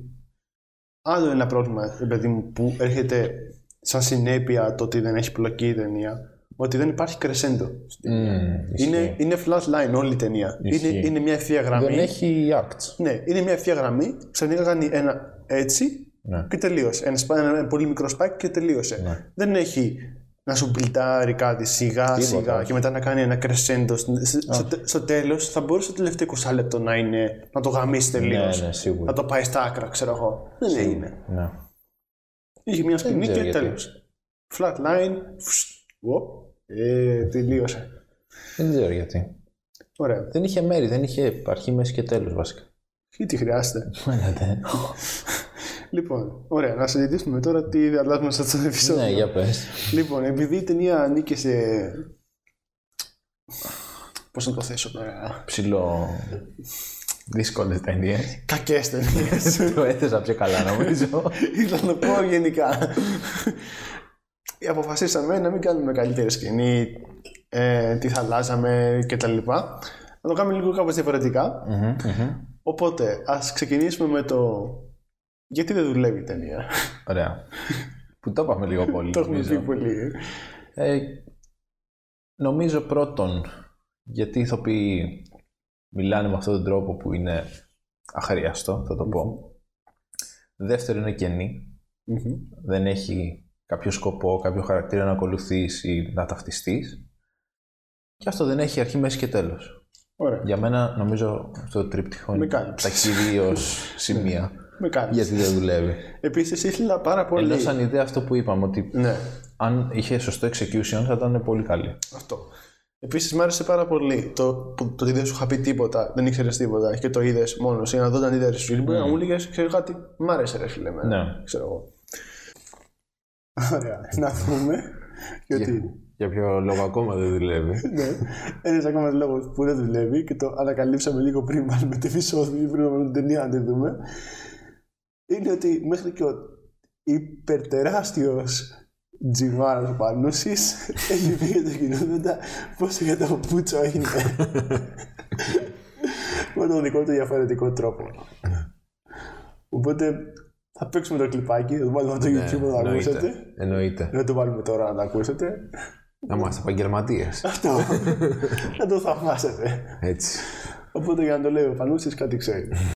άλλο ένα πρόβλημα, ρε παιδί μου, που έρχεται σαν συνέπεια το ότι δεν έχει πλοκή η ταινία, ότι δεν υπάρχει κρεσέντο. στην ταινία. Μμμ, ισχύει. είναι, είναι flat line όλη η ταινία. Ισχύει. Είναι, είναι μια ευθεία γραμμή. Δεν έχει acts. Ναι, είναι μια ευθεία γραμμή. Ξαφνικά κάνει ένα έτσι Ναι. και τελείωσε. Ένα, σπα- ένα πολύ μικρό σπάκι και τελείωσε. Ναι. Δεν έχει να σου μπιλτάρει κάτι σιγά σιγά όχι. και μετά να κάνει ένα κρεσέντο. Στο, τε- στο τέλος θα μπορούσε το τελευταίο 20 λεπτό να είναι να το γαμίσει τελείω. Ναι, ναι, σίγουρα. Να το πάει στα άκρα, ξέρω εγώ. Δεν είναι. Ναι. Είχε μια σκηνή ξέρω και γιατί. τέλος. Flat line. φσ, οπ, Ε, τελείωσε. Δεν ξέρω γιατί. Ωραία. Δεν είχε μέρη, δεν είχε αρχή, μέση και τέλος βασικά. Τι τι χρειάζεται. ναι, Λοιπόν, ωραία. Να συζητήσουμε τώρα τι αλλάζουμε στο επεισόδιο. ναι, για πες. Λοιπόν, επειδή η ταινία ανήκε σε. Πώς να το θέσω τώρα; Ψηλό... Δύσκολες ταινίες. Κακές ταινίες. το έθεσα πιο καλά νομίζω. Ήθελα να το πω γενικά. Αποφασίσαμε να μην κάνουμε καλύτερη σκηνή, ε, τι θα αλλάζαμε κτλ. Να το κάνουμε λίγο κάπως διαφορετικά. Μμμ, μμμ. Οπότε, ας ξεκινήσουμε με το γιατί δεν δουλεύει η ταινία; Ωραία. Που το είπαμε λίγο πολύ. το έχουμε νομίζω. πει πολύ. Ε, νομίζω πρώτον, γιατί οι ηθοποιοί μιλάνε με αυτόν τον τρόπο που είναι αχρίαστο, θα το πω. Δεύτερον, είναι κενή. Μμμ. Δεν έχει κάποιο σκοπό, κάποιο χαρακτήρα να ακολουθείς ή να ταυτιστείς. Και αυτό δεν έχει αρχή, μέση και τέλος. Ωραία. Για μένα, νομίζω, αυτό το τρίπτυχο Με είναι τα κάλυψες. κυρίως σημεία. Με κάνεις. γιατί δεν δουλεύει. Επίσης, ήθελα πάρα πολύ. Ενώ σαν ιδέα αυτό που είπαμε, ότι Ναι, αν είχε σωστό execution θα ήταν πολύ καλή. αυτό. Επίσης, μου άρεσε πάρα πολύ το, που- το ότι δεν σου είχα πει τίποτα, δεν ήξερες τίποτα και το είδες μόνος. Ή να δω όταν είδες film, μπορεί να μου έλεγε, ξέρει κάτι, μ' άρεσε, ρε φίλε. εμένα». Ναι. Ξέρω εγώ. Ωραία. να δούμε. Γιατί. Για ποιο λόγο ακόμα δεν δουλεύει. ναι. Ένας ακόμα λόγος που δεν δουλεύει και το ανακαλύψαμε λίγο πριν βάλουμε το επεισόδιο ή πριν βάλουμε την ταινία να τη δούμε. Είναι ότι μέχρι και ο υπερτεράστιος τζιμάρας του Πανούση έχει πει για το κοινότητα πόσο για το πούτσο είναι. με τον δικό του διαφορετικό τρόπο. Οπότε θα παίξουμε το κλιπάκι, θα το βάλουμε από το YouTube να το ακούσετε. Εννοείται. Δεν το βάλουμε τώρα να το ακούσετε. Να είμαστε επαγγελματίες. Αυτό. να το θαυμάσετε. Έτσι. Οπότε για να το λέει ο Πανούσης κάτι ξέρει.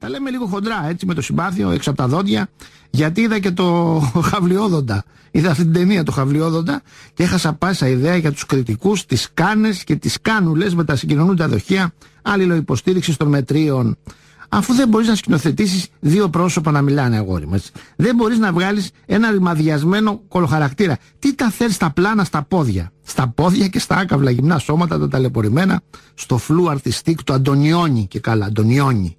Τα λέμε λίγο χοντρά, έτσι, με το συμπάθειο έξω από τα δόντια, γιατί είδα και το Χαβλιόδοντα. Είδα αυτή την ταινία, το Χαβλιόδοντα, και έχασα πάσα ιδέα για τους κριτικούς, τις κάνες και τις κάνουλες με τα συγκοινωνούντα δοχεία, αλληλοϊποστήριξη των μετρίων. Αφού δεν μπορείς να σκηνοθετήσεις δύο πρόσωπα να μιλάνε, αγόρι μου. έτσι. Δεν μπορείς να βγάλεις ένα ρημαδιασμένο κολοχαρακτήρα. Τι τα θέλεις στα πλάνα στα πόδια; Στα πόδια και στα άκαυλα γυμνά σώματα τα ταλαιπωρημένα, στο φλου αρτιστικ του Αντωνιόνι και καλά, Αντωνιόνι.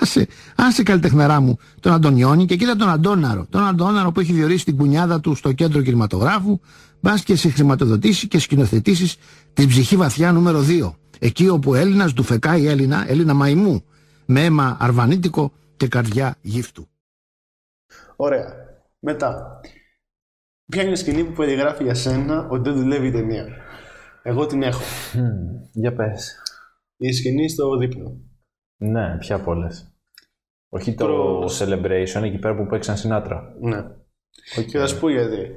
Άσε, άσε καλλιτεχναρά μου τον Αντωνιόνι και κοίτα τον Αντώναρο. Τον Αντώναρο που έχει διορίσει την κουνιάδα του στο κέντρο κινηματογράφου, μπας και σε χρηματοδοτήσεις και σκηνοθετήσεις την ψυχή βαθιά νούμερο 2. Εκεί όπου Έλληνας του φεκάει Έλληνα, Έλληνα μαϊμού, με αίμα αρβανίτικο και καρδιά γύφτου. Ωραία. Μετά. Ποια είναι η σκηνή που περιγράφει για σένα ότι δεν δουλεύει η ταινία; Εγώ την έχω. Για πες. Η σκηνή στο δείπνο. Ναι, ποια από όλες. Όχι το Το- celebration εκεί πέρα που παίξαν Σινάτρα. Ναι. Οκ. Και θα σου πω γιατί.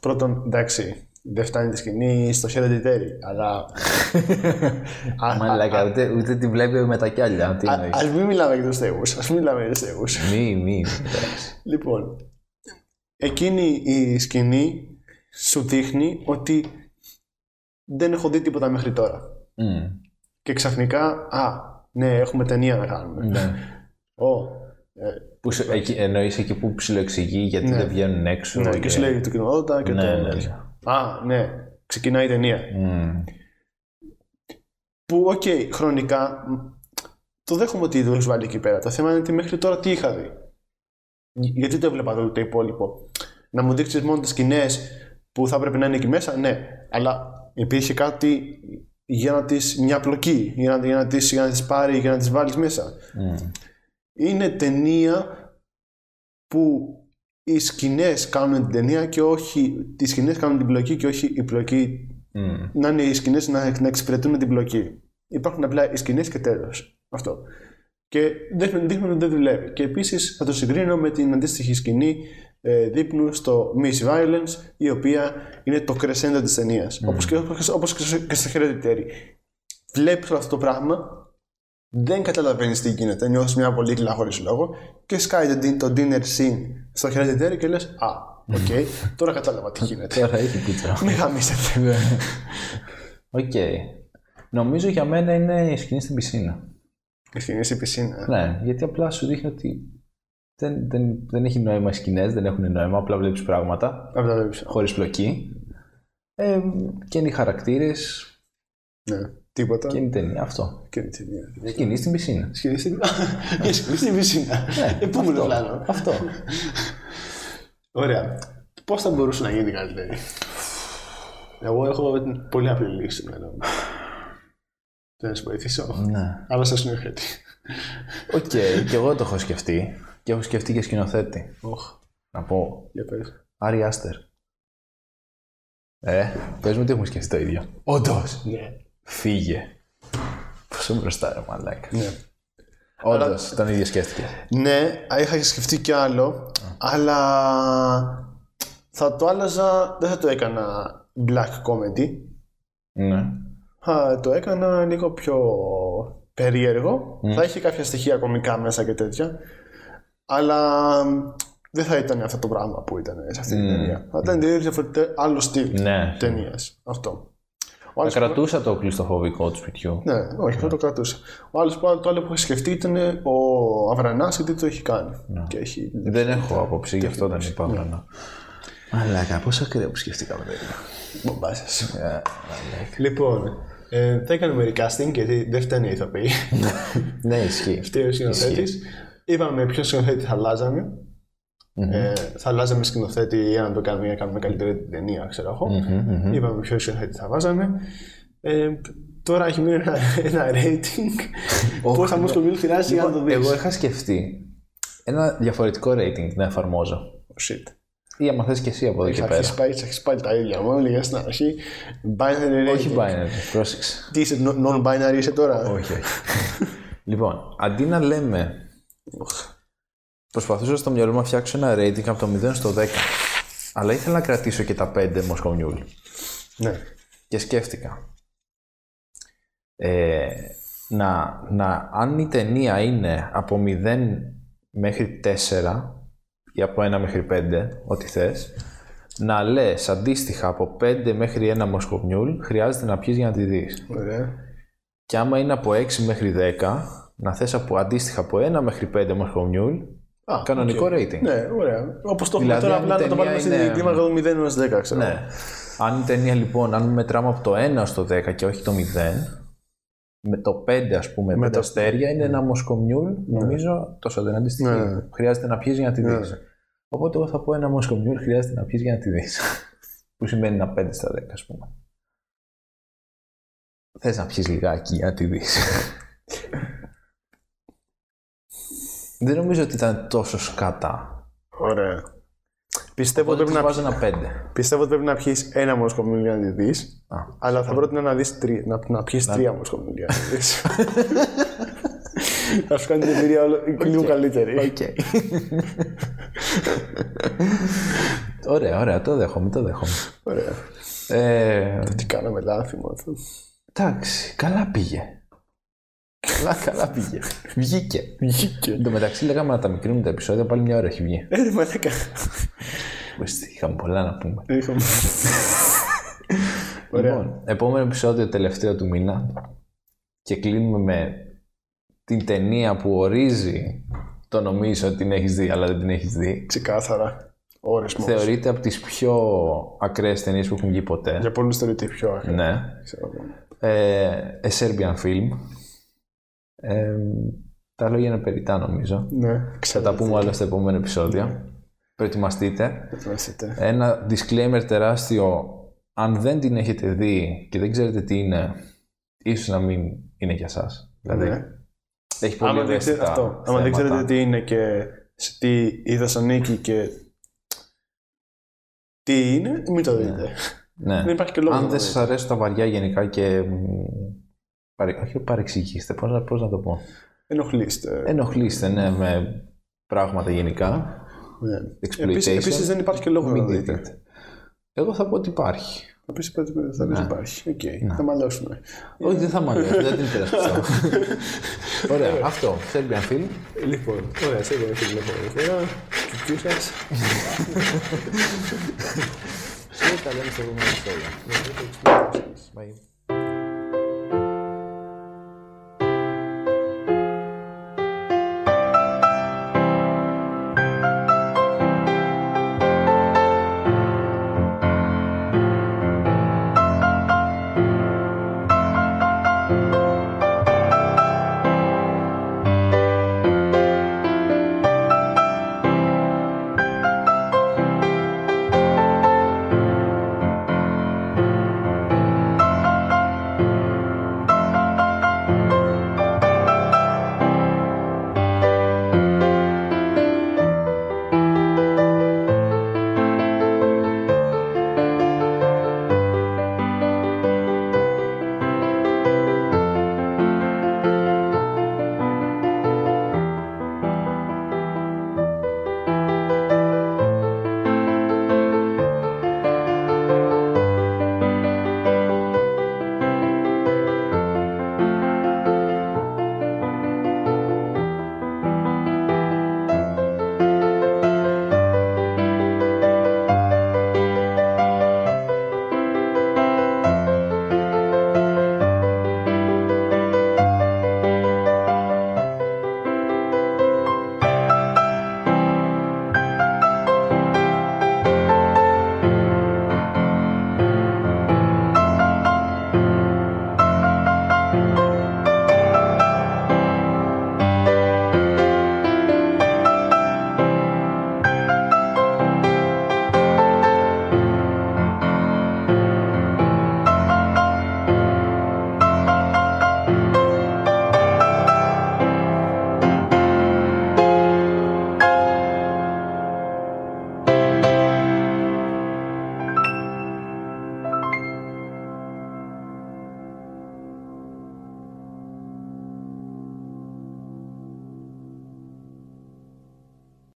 Πρώτον, εντάξει, δεν φτάνει τη σκηνή στο Hereditary, αλλά. Α- Μαλάκα, ούτε, ούτε τη βλέπει με τα κιάλια. Τι Α εννοείς. ας μην μιλάμε για τους θεούς. Ας μην μιλάμε για τους θεούς. Μη, μη. εντάξει. Λοιπόν, εκείνη η σκηνή σου δείχνει ότι δεν έχω δει τίποτα μέχρι τώρα. Μμ, Και ξαφνικά, α, ναι, έχουμε ταινία να κάνουμε. ναι. Ω, ε, Που σου- εκεί, εννοείς εκεί που ψιλοεξηγεί γιατί Ναι. δεν βγαίνουν έξω. ναι, και σου λέει το κοινότητα και Ναι, το. ναι, ναι. Α, ναι, ξεκινάει η ταινία. Μμ, Που, οκ, χρονικά μ, το δέχομαι ότι το έχεις βάλει εκεί πέρα. Το θέμα είναι ότι μέχρι τώρα τι είχα δει. Γι- Γιατί το έβλεπα το, το υπόλοιπο. Να μου δείξεις μόνο τις σκηνές που θα έπρεπε να είναι εκεί μέσα, ναι. Αλλά υπήρχε κάτι για να τις, μια πλοκή, για να, για να, τις, για να τις πάρει, για να τις βάλεις μέσα. μμ. Είναι ταινία που οι σκηνές κάνουν την ταινία και όχι, οι σκηνές κάνουν την πλοκή και όχι η πλοκή Μμ. να είναι οι σκηνές να, να εξυπηρετούν την πλοκή. Υπάρχουν απλά οι σκηνές και τέλος. Αυτό. Και δείχνουν, δείχνουν ότι δεν δουλεύει. Και επίσης θα το συγκρίνω με την αντίστοιχη σκηνή ε, δείπνου στο Miss Violence, η οποία είναι το crescendo της ταινίας. Όπως, και, όπως και στο- και στο Hereditary. Βλέπεις όλο αυτό το πράγμα, δεν καταλαβαίνεις τι γίνεται, νιώθεις μια βολίκλα χωρίς λόγο και σκάει το, din- το dinner scene στο Hereditary και λες: Α, οκ, τώρα κατάλαβα τι γίνεται. Τώρα έχει πίτσα. Μην γαμήσετε. Ναι. Οκ. Νομίζω για μένα είναι η σκηνή στην πισίνα. Η σκηνή στην πισίνα. Ναι, γιατί απλά σου δείχνει ότι δεν, δεν, δεν έχει νόημα οι σκηνές, δεν έχουν νόημα, απλά βλέπεις πράγματα Απλά βλέπεις. χωρίς πλοκή. Ε, και είναι οι χαρακτήρες Ναι. Τίποτα. και είναι η ταινία. Αυτό. Και είναι ταινία. Σκηνή στην πισίνα. Σκηνή στην Και σκηνή στην πισίνα. Επόμενο αυτό. πλάνο. Αυτό. Ωραία. Πώς θα μπορούσε να γίνει καλύτερη. Εγώ έχω πολύ απλή λύση στο μυαλό μου. Δεν να σε βοηθήσω. ναι. Αλλάζεις σκηνοθέτη. Οκ, και εγώ το έχω σκεφτεί. Και έχω σκεφτεί και σκηνοθέτη. Οχ, Να πω. για πες. Άρη Άστερ. Ε, πες μου ότι έχουμε σκεφτεί το ίδιο. Όντως. Ναι. Φύγε. Πόσο μπροστά ρε μαλάκα. Ναι. Όντως, τον ίδιο σκέφτηκε. Ναι, είχα σκεφτεί κι άλλο, αλλά θα το άλλαζα, δεν θα το έκανα black comedy. Ναι. Θα το έκανα λίγο πιο περίεργο. Θα είχε κάποια στοιχεία κομικά μέσα και τέτοια. Αλλά δεν θα ήταν αυτό το πράγμα που ήταν σε αυτή την ταινία. Θα ήταν τελείως διαφορετικό άλλο στυλ Ναι. ταινίας. Αυτό. Ο Θα άλλος κρατούσα το κλειστοφοβικό του σπιτιού. Ναι, όχι, αυτό το κρατούσα. Ο άλλος που το άλλο που είχε σκεφτεί ήταν ο Αβρανάς γιατί το έχει κάνει. Και έχει... Δεν έχω άποψη, γι' αυτό δεν είπα βρανά. Μαλάκα, πόσο ακραίο που σκεφτήκαμε τέτοια. Μπομπάσες. Ε, μαλάκα. Λοιπόν, ε, θα έκαναμε recasting γιατί δεν φταίνει οι ηθοποιοί. Ναι, ισχύει. Φταίει ο σκηνοθέτης. Είπαμε ποιο σκηνοθέτη θα αλλάζαμε. Ε, θα αλλάζαμε σκηνοθέτη για να το κάνουμε, για να κάνουμε καλύτερη την ταινία, ξέρω εγώ. Είπαμε ποιο σκηνοθέτη θα βάζαμε. Ε, τώρα έχει μείνει ένα, ένα rating που θα μου χρειάζεται για να το δεις. Εγώ είχα σκεφτεί ένα διαφορετικό rating να εφαρμόζω. Shit. Ή άμα θες και εσύ από εδώ και Θα πέρα. έχεις πάει, έχεις πάλι τα ίδια μου, έλεγα στην αρχή. Binary rating. Όχι binary, πρόσεξε. Τι είσαι, non-binary είσαι τώρα; όχι, όχι. λοιπόν, αντί να λέμε. Προσπαθούσα στο μυαλό μου να φτιάξω ένα rating από το 0 στο 10. Αλλά ήθελα να κρατήσω και τα 5 Μοσχομιούλ. Ναι. Και σκέφτηκα. Ε, να, να, αν η ταινία είναι από 0 μέχρι 4 ή από 1 μέχρι 5, ό,τι θες, να λες αντίστοιχα από 5 μέχρι 1 Μοσχομιούλ χρειάζεται να πιεις για να τη δεις. Ωραία. Και άμα είναι από 6 μέχρι 10, να θες από, αντίστοιχα από 1 μέχρι 5 Moscow Mule, Α, κανονικό οκ. rating. Ναι, ωραία. Όπως το έχουμε Δηλαδή, τώρα, αν η απλά να το ταινία βάλουμε στην είναι- κλίμακα του 0 έως 10, ξέρω. Ναι. Αν η ταινία λοιπόν, αν μετράμε από το 1 στο 10 και όχι το 0, με το 5 ας πούμε, με το- τα αστέρια είναι ένα Moscow Mule, νομίζω τόσο δεν αντιστοιχεί. Ναι. Χρειάζεται να πιεις για να τη Ναι. δεις. Οπότε εγώ θα πω ένα Moscow Mule χρειάζεται να πιεις για να τη δεις. Που σημαίνει ένα 5 στα 10 ας πούμε. Θες να πιεις λιγάκι για να τη δεις. Δεν νομίζω ότι ήταν τόσο σκατά. Ωραία. Πιστεύω ότι, Οπότε πρέπει της να, βάζω ένα 5. πιστεύω ότι πρέπει να πιεις ένα Moscow Mule για να τη δεις. Α. Αλλά θα πρότεινα να, δεις τρι, να, να πιεις τρία Moscow Mule για να τη δεις. Θα σου κάνει την εμπειρία όλο- λίγο καλύτερη. Οκ. ωραία, ωραία, το δέχομαι, το δέχομαι. Ωραία. Ε, Τι κάναμε λάθη μου αυτό. εντάξει, καλά πήγε. Καλά, καλά πήγε. Βγήκε. Βγήκε. Εν τω μεταξύ λέγαμε να τα μικρύνουμε τα επεισόδια, πάλι μια ώρα έχει βγει. Ε, ρε μαλάκα. Ορίστε, Είχαμε πολλά να πούμε. Είχαμε. Ωραία. Λοιπόν, επόμενο επεισόδιο τελευταίο του μήνα και κλείνουμε με την ταινία που ορίζει το νομίζω ότι την έχεις δει αλλά δεν την έχεις δει. Ξεκάθαρα. Ώρες μόνο. Θεωρείται από τις πιο ακραίες ταινίες που έχουν βγει ποτέ. Για πολλούς θεωρείται πιο άκρα. Ναι. Ξέρω εγώ. Ε, a Serbian film. Ε, τα λόγια είναι περιτά νομίζω. Ναι, Θα ξέρω. τα πούμε άλλο στο επόμενο επεισόδιο. Προετοιμαστείτε. Ετοιμαστείτε. Ένα disclaimer τεράστιο. Αν δεν την έχετε δει και δεν ξέρετε τι είναι, ίσως να μην είναι για σας. Δηλαδή, Ναι. έχει πολύ Άμα δεν, ξέρετε, ευαίσθητα αυτό. Άμα δεν θέματα. ξέρετε τι είναι και σε τι η Θεσσαλονίκη και τι είναι, μην το δείτε. Ναι. Δεν υπάρχει και λόγος. Αν να δεν το σας αρέσουν τα βαριά γενικά και... μ, παρε- Όχι παρεξηγήστε, πώς, να- πώς να το πω. δείτε. Ενοχλείστε. Ενοχλείστε, ναι, με πράγματα γενικά. Ναι. Exploitation. Επίσης, επίσης δεν υπάρχει και λόγο να Μην το δείτε. δείτε. Εγώ θα πω ότι υπάρχει. Επίσης θα πεις θα πεις Ναι. υπάρχει. Οκ. Θα μαλώσουμε. Όχι, δεν θα μ' αρέσει, δεν την υπερασπιστώ. Ωραία, αυτό. Serbian film; Λοιπόν, ωραία, σε εγώ φίλε από εδώ. Κικιού σας. Και τα λέμε στο επόμενο επεισόδιο. Bye.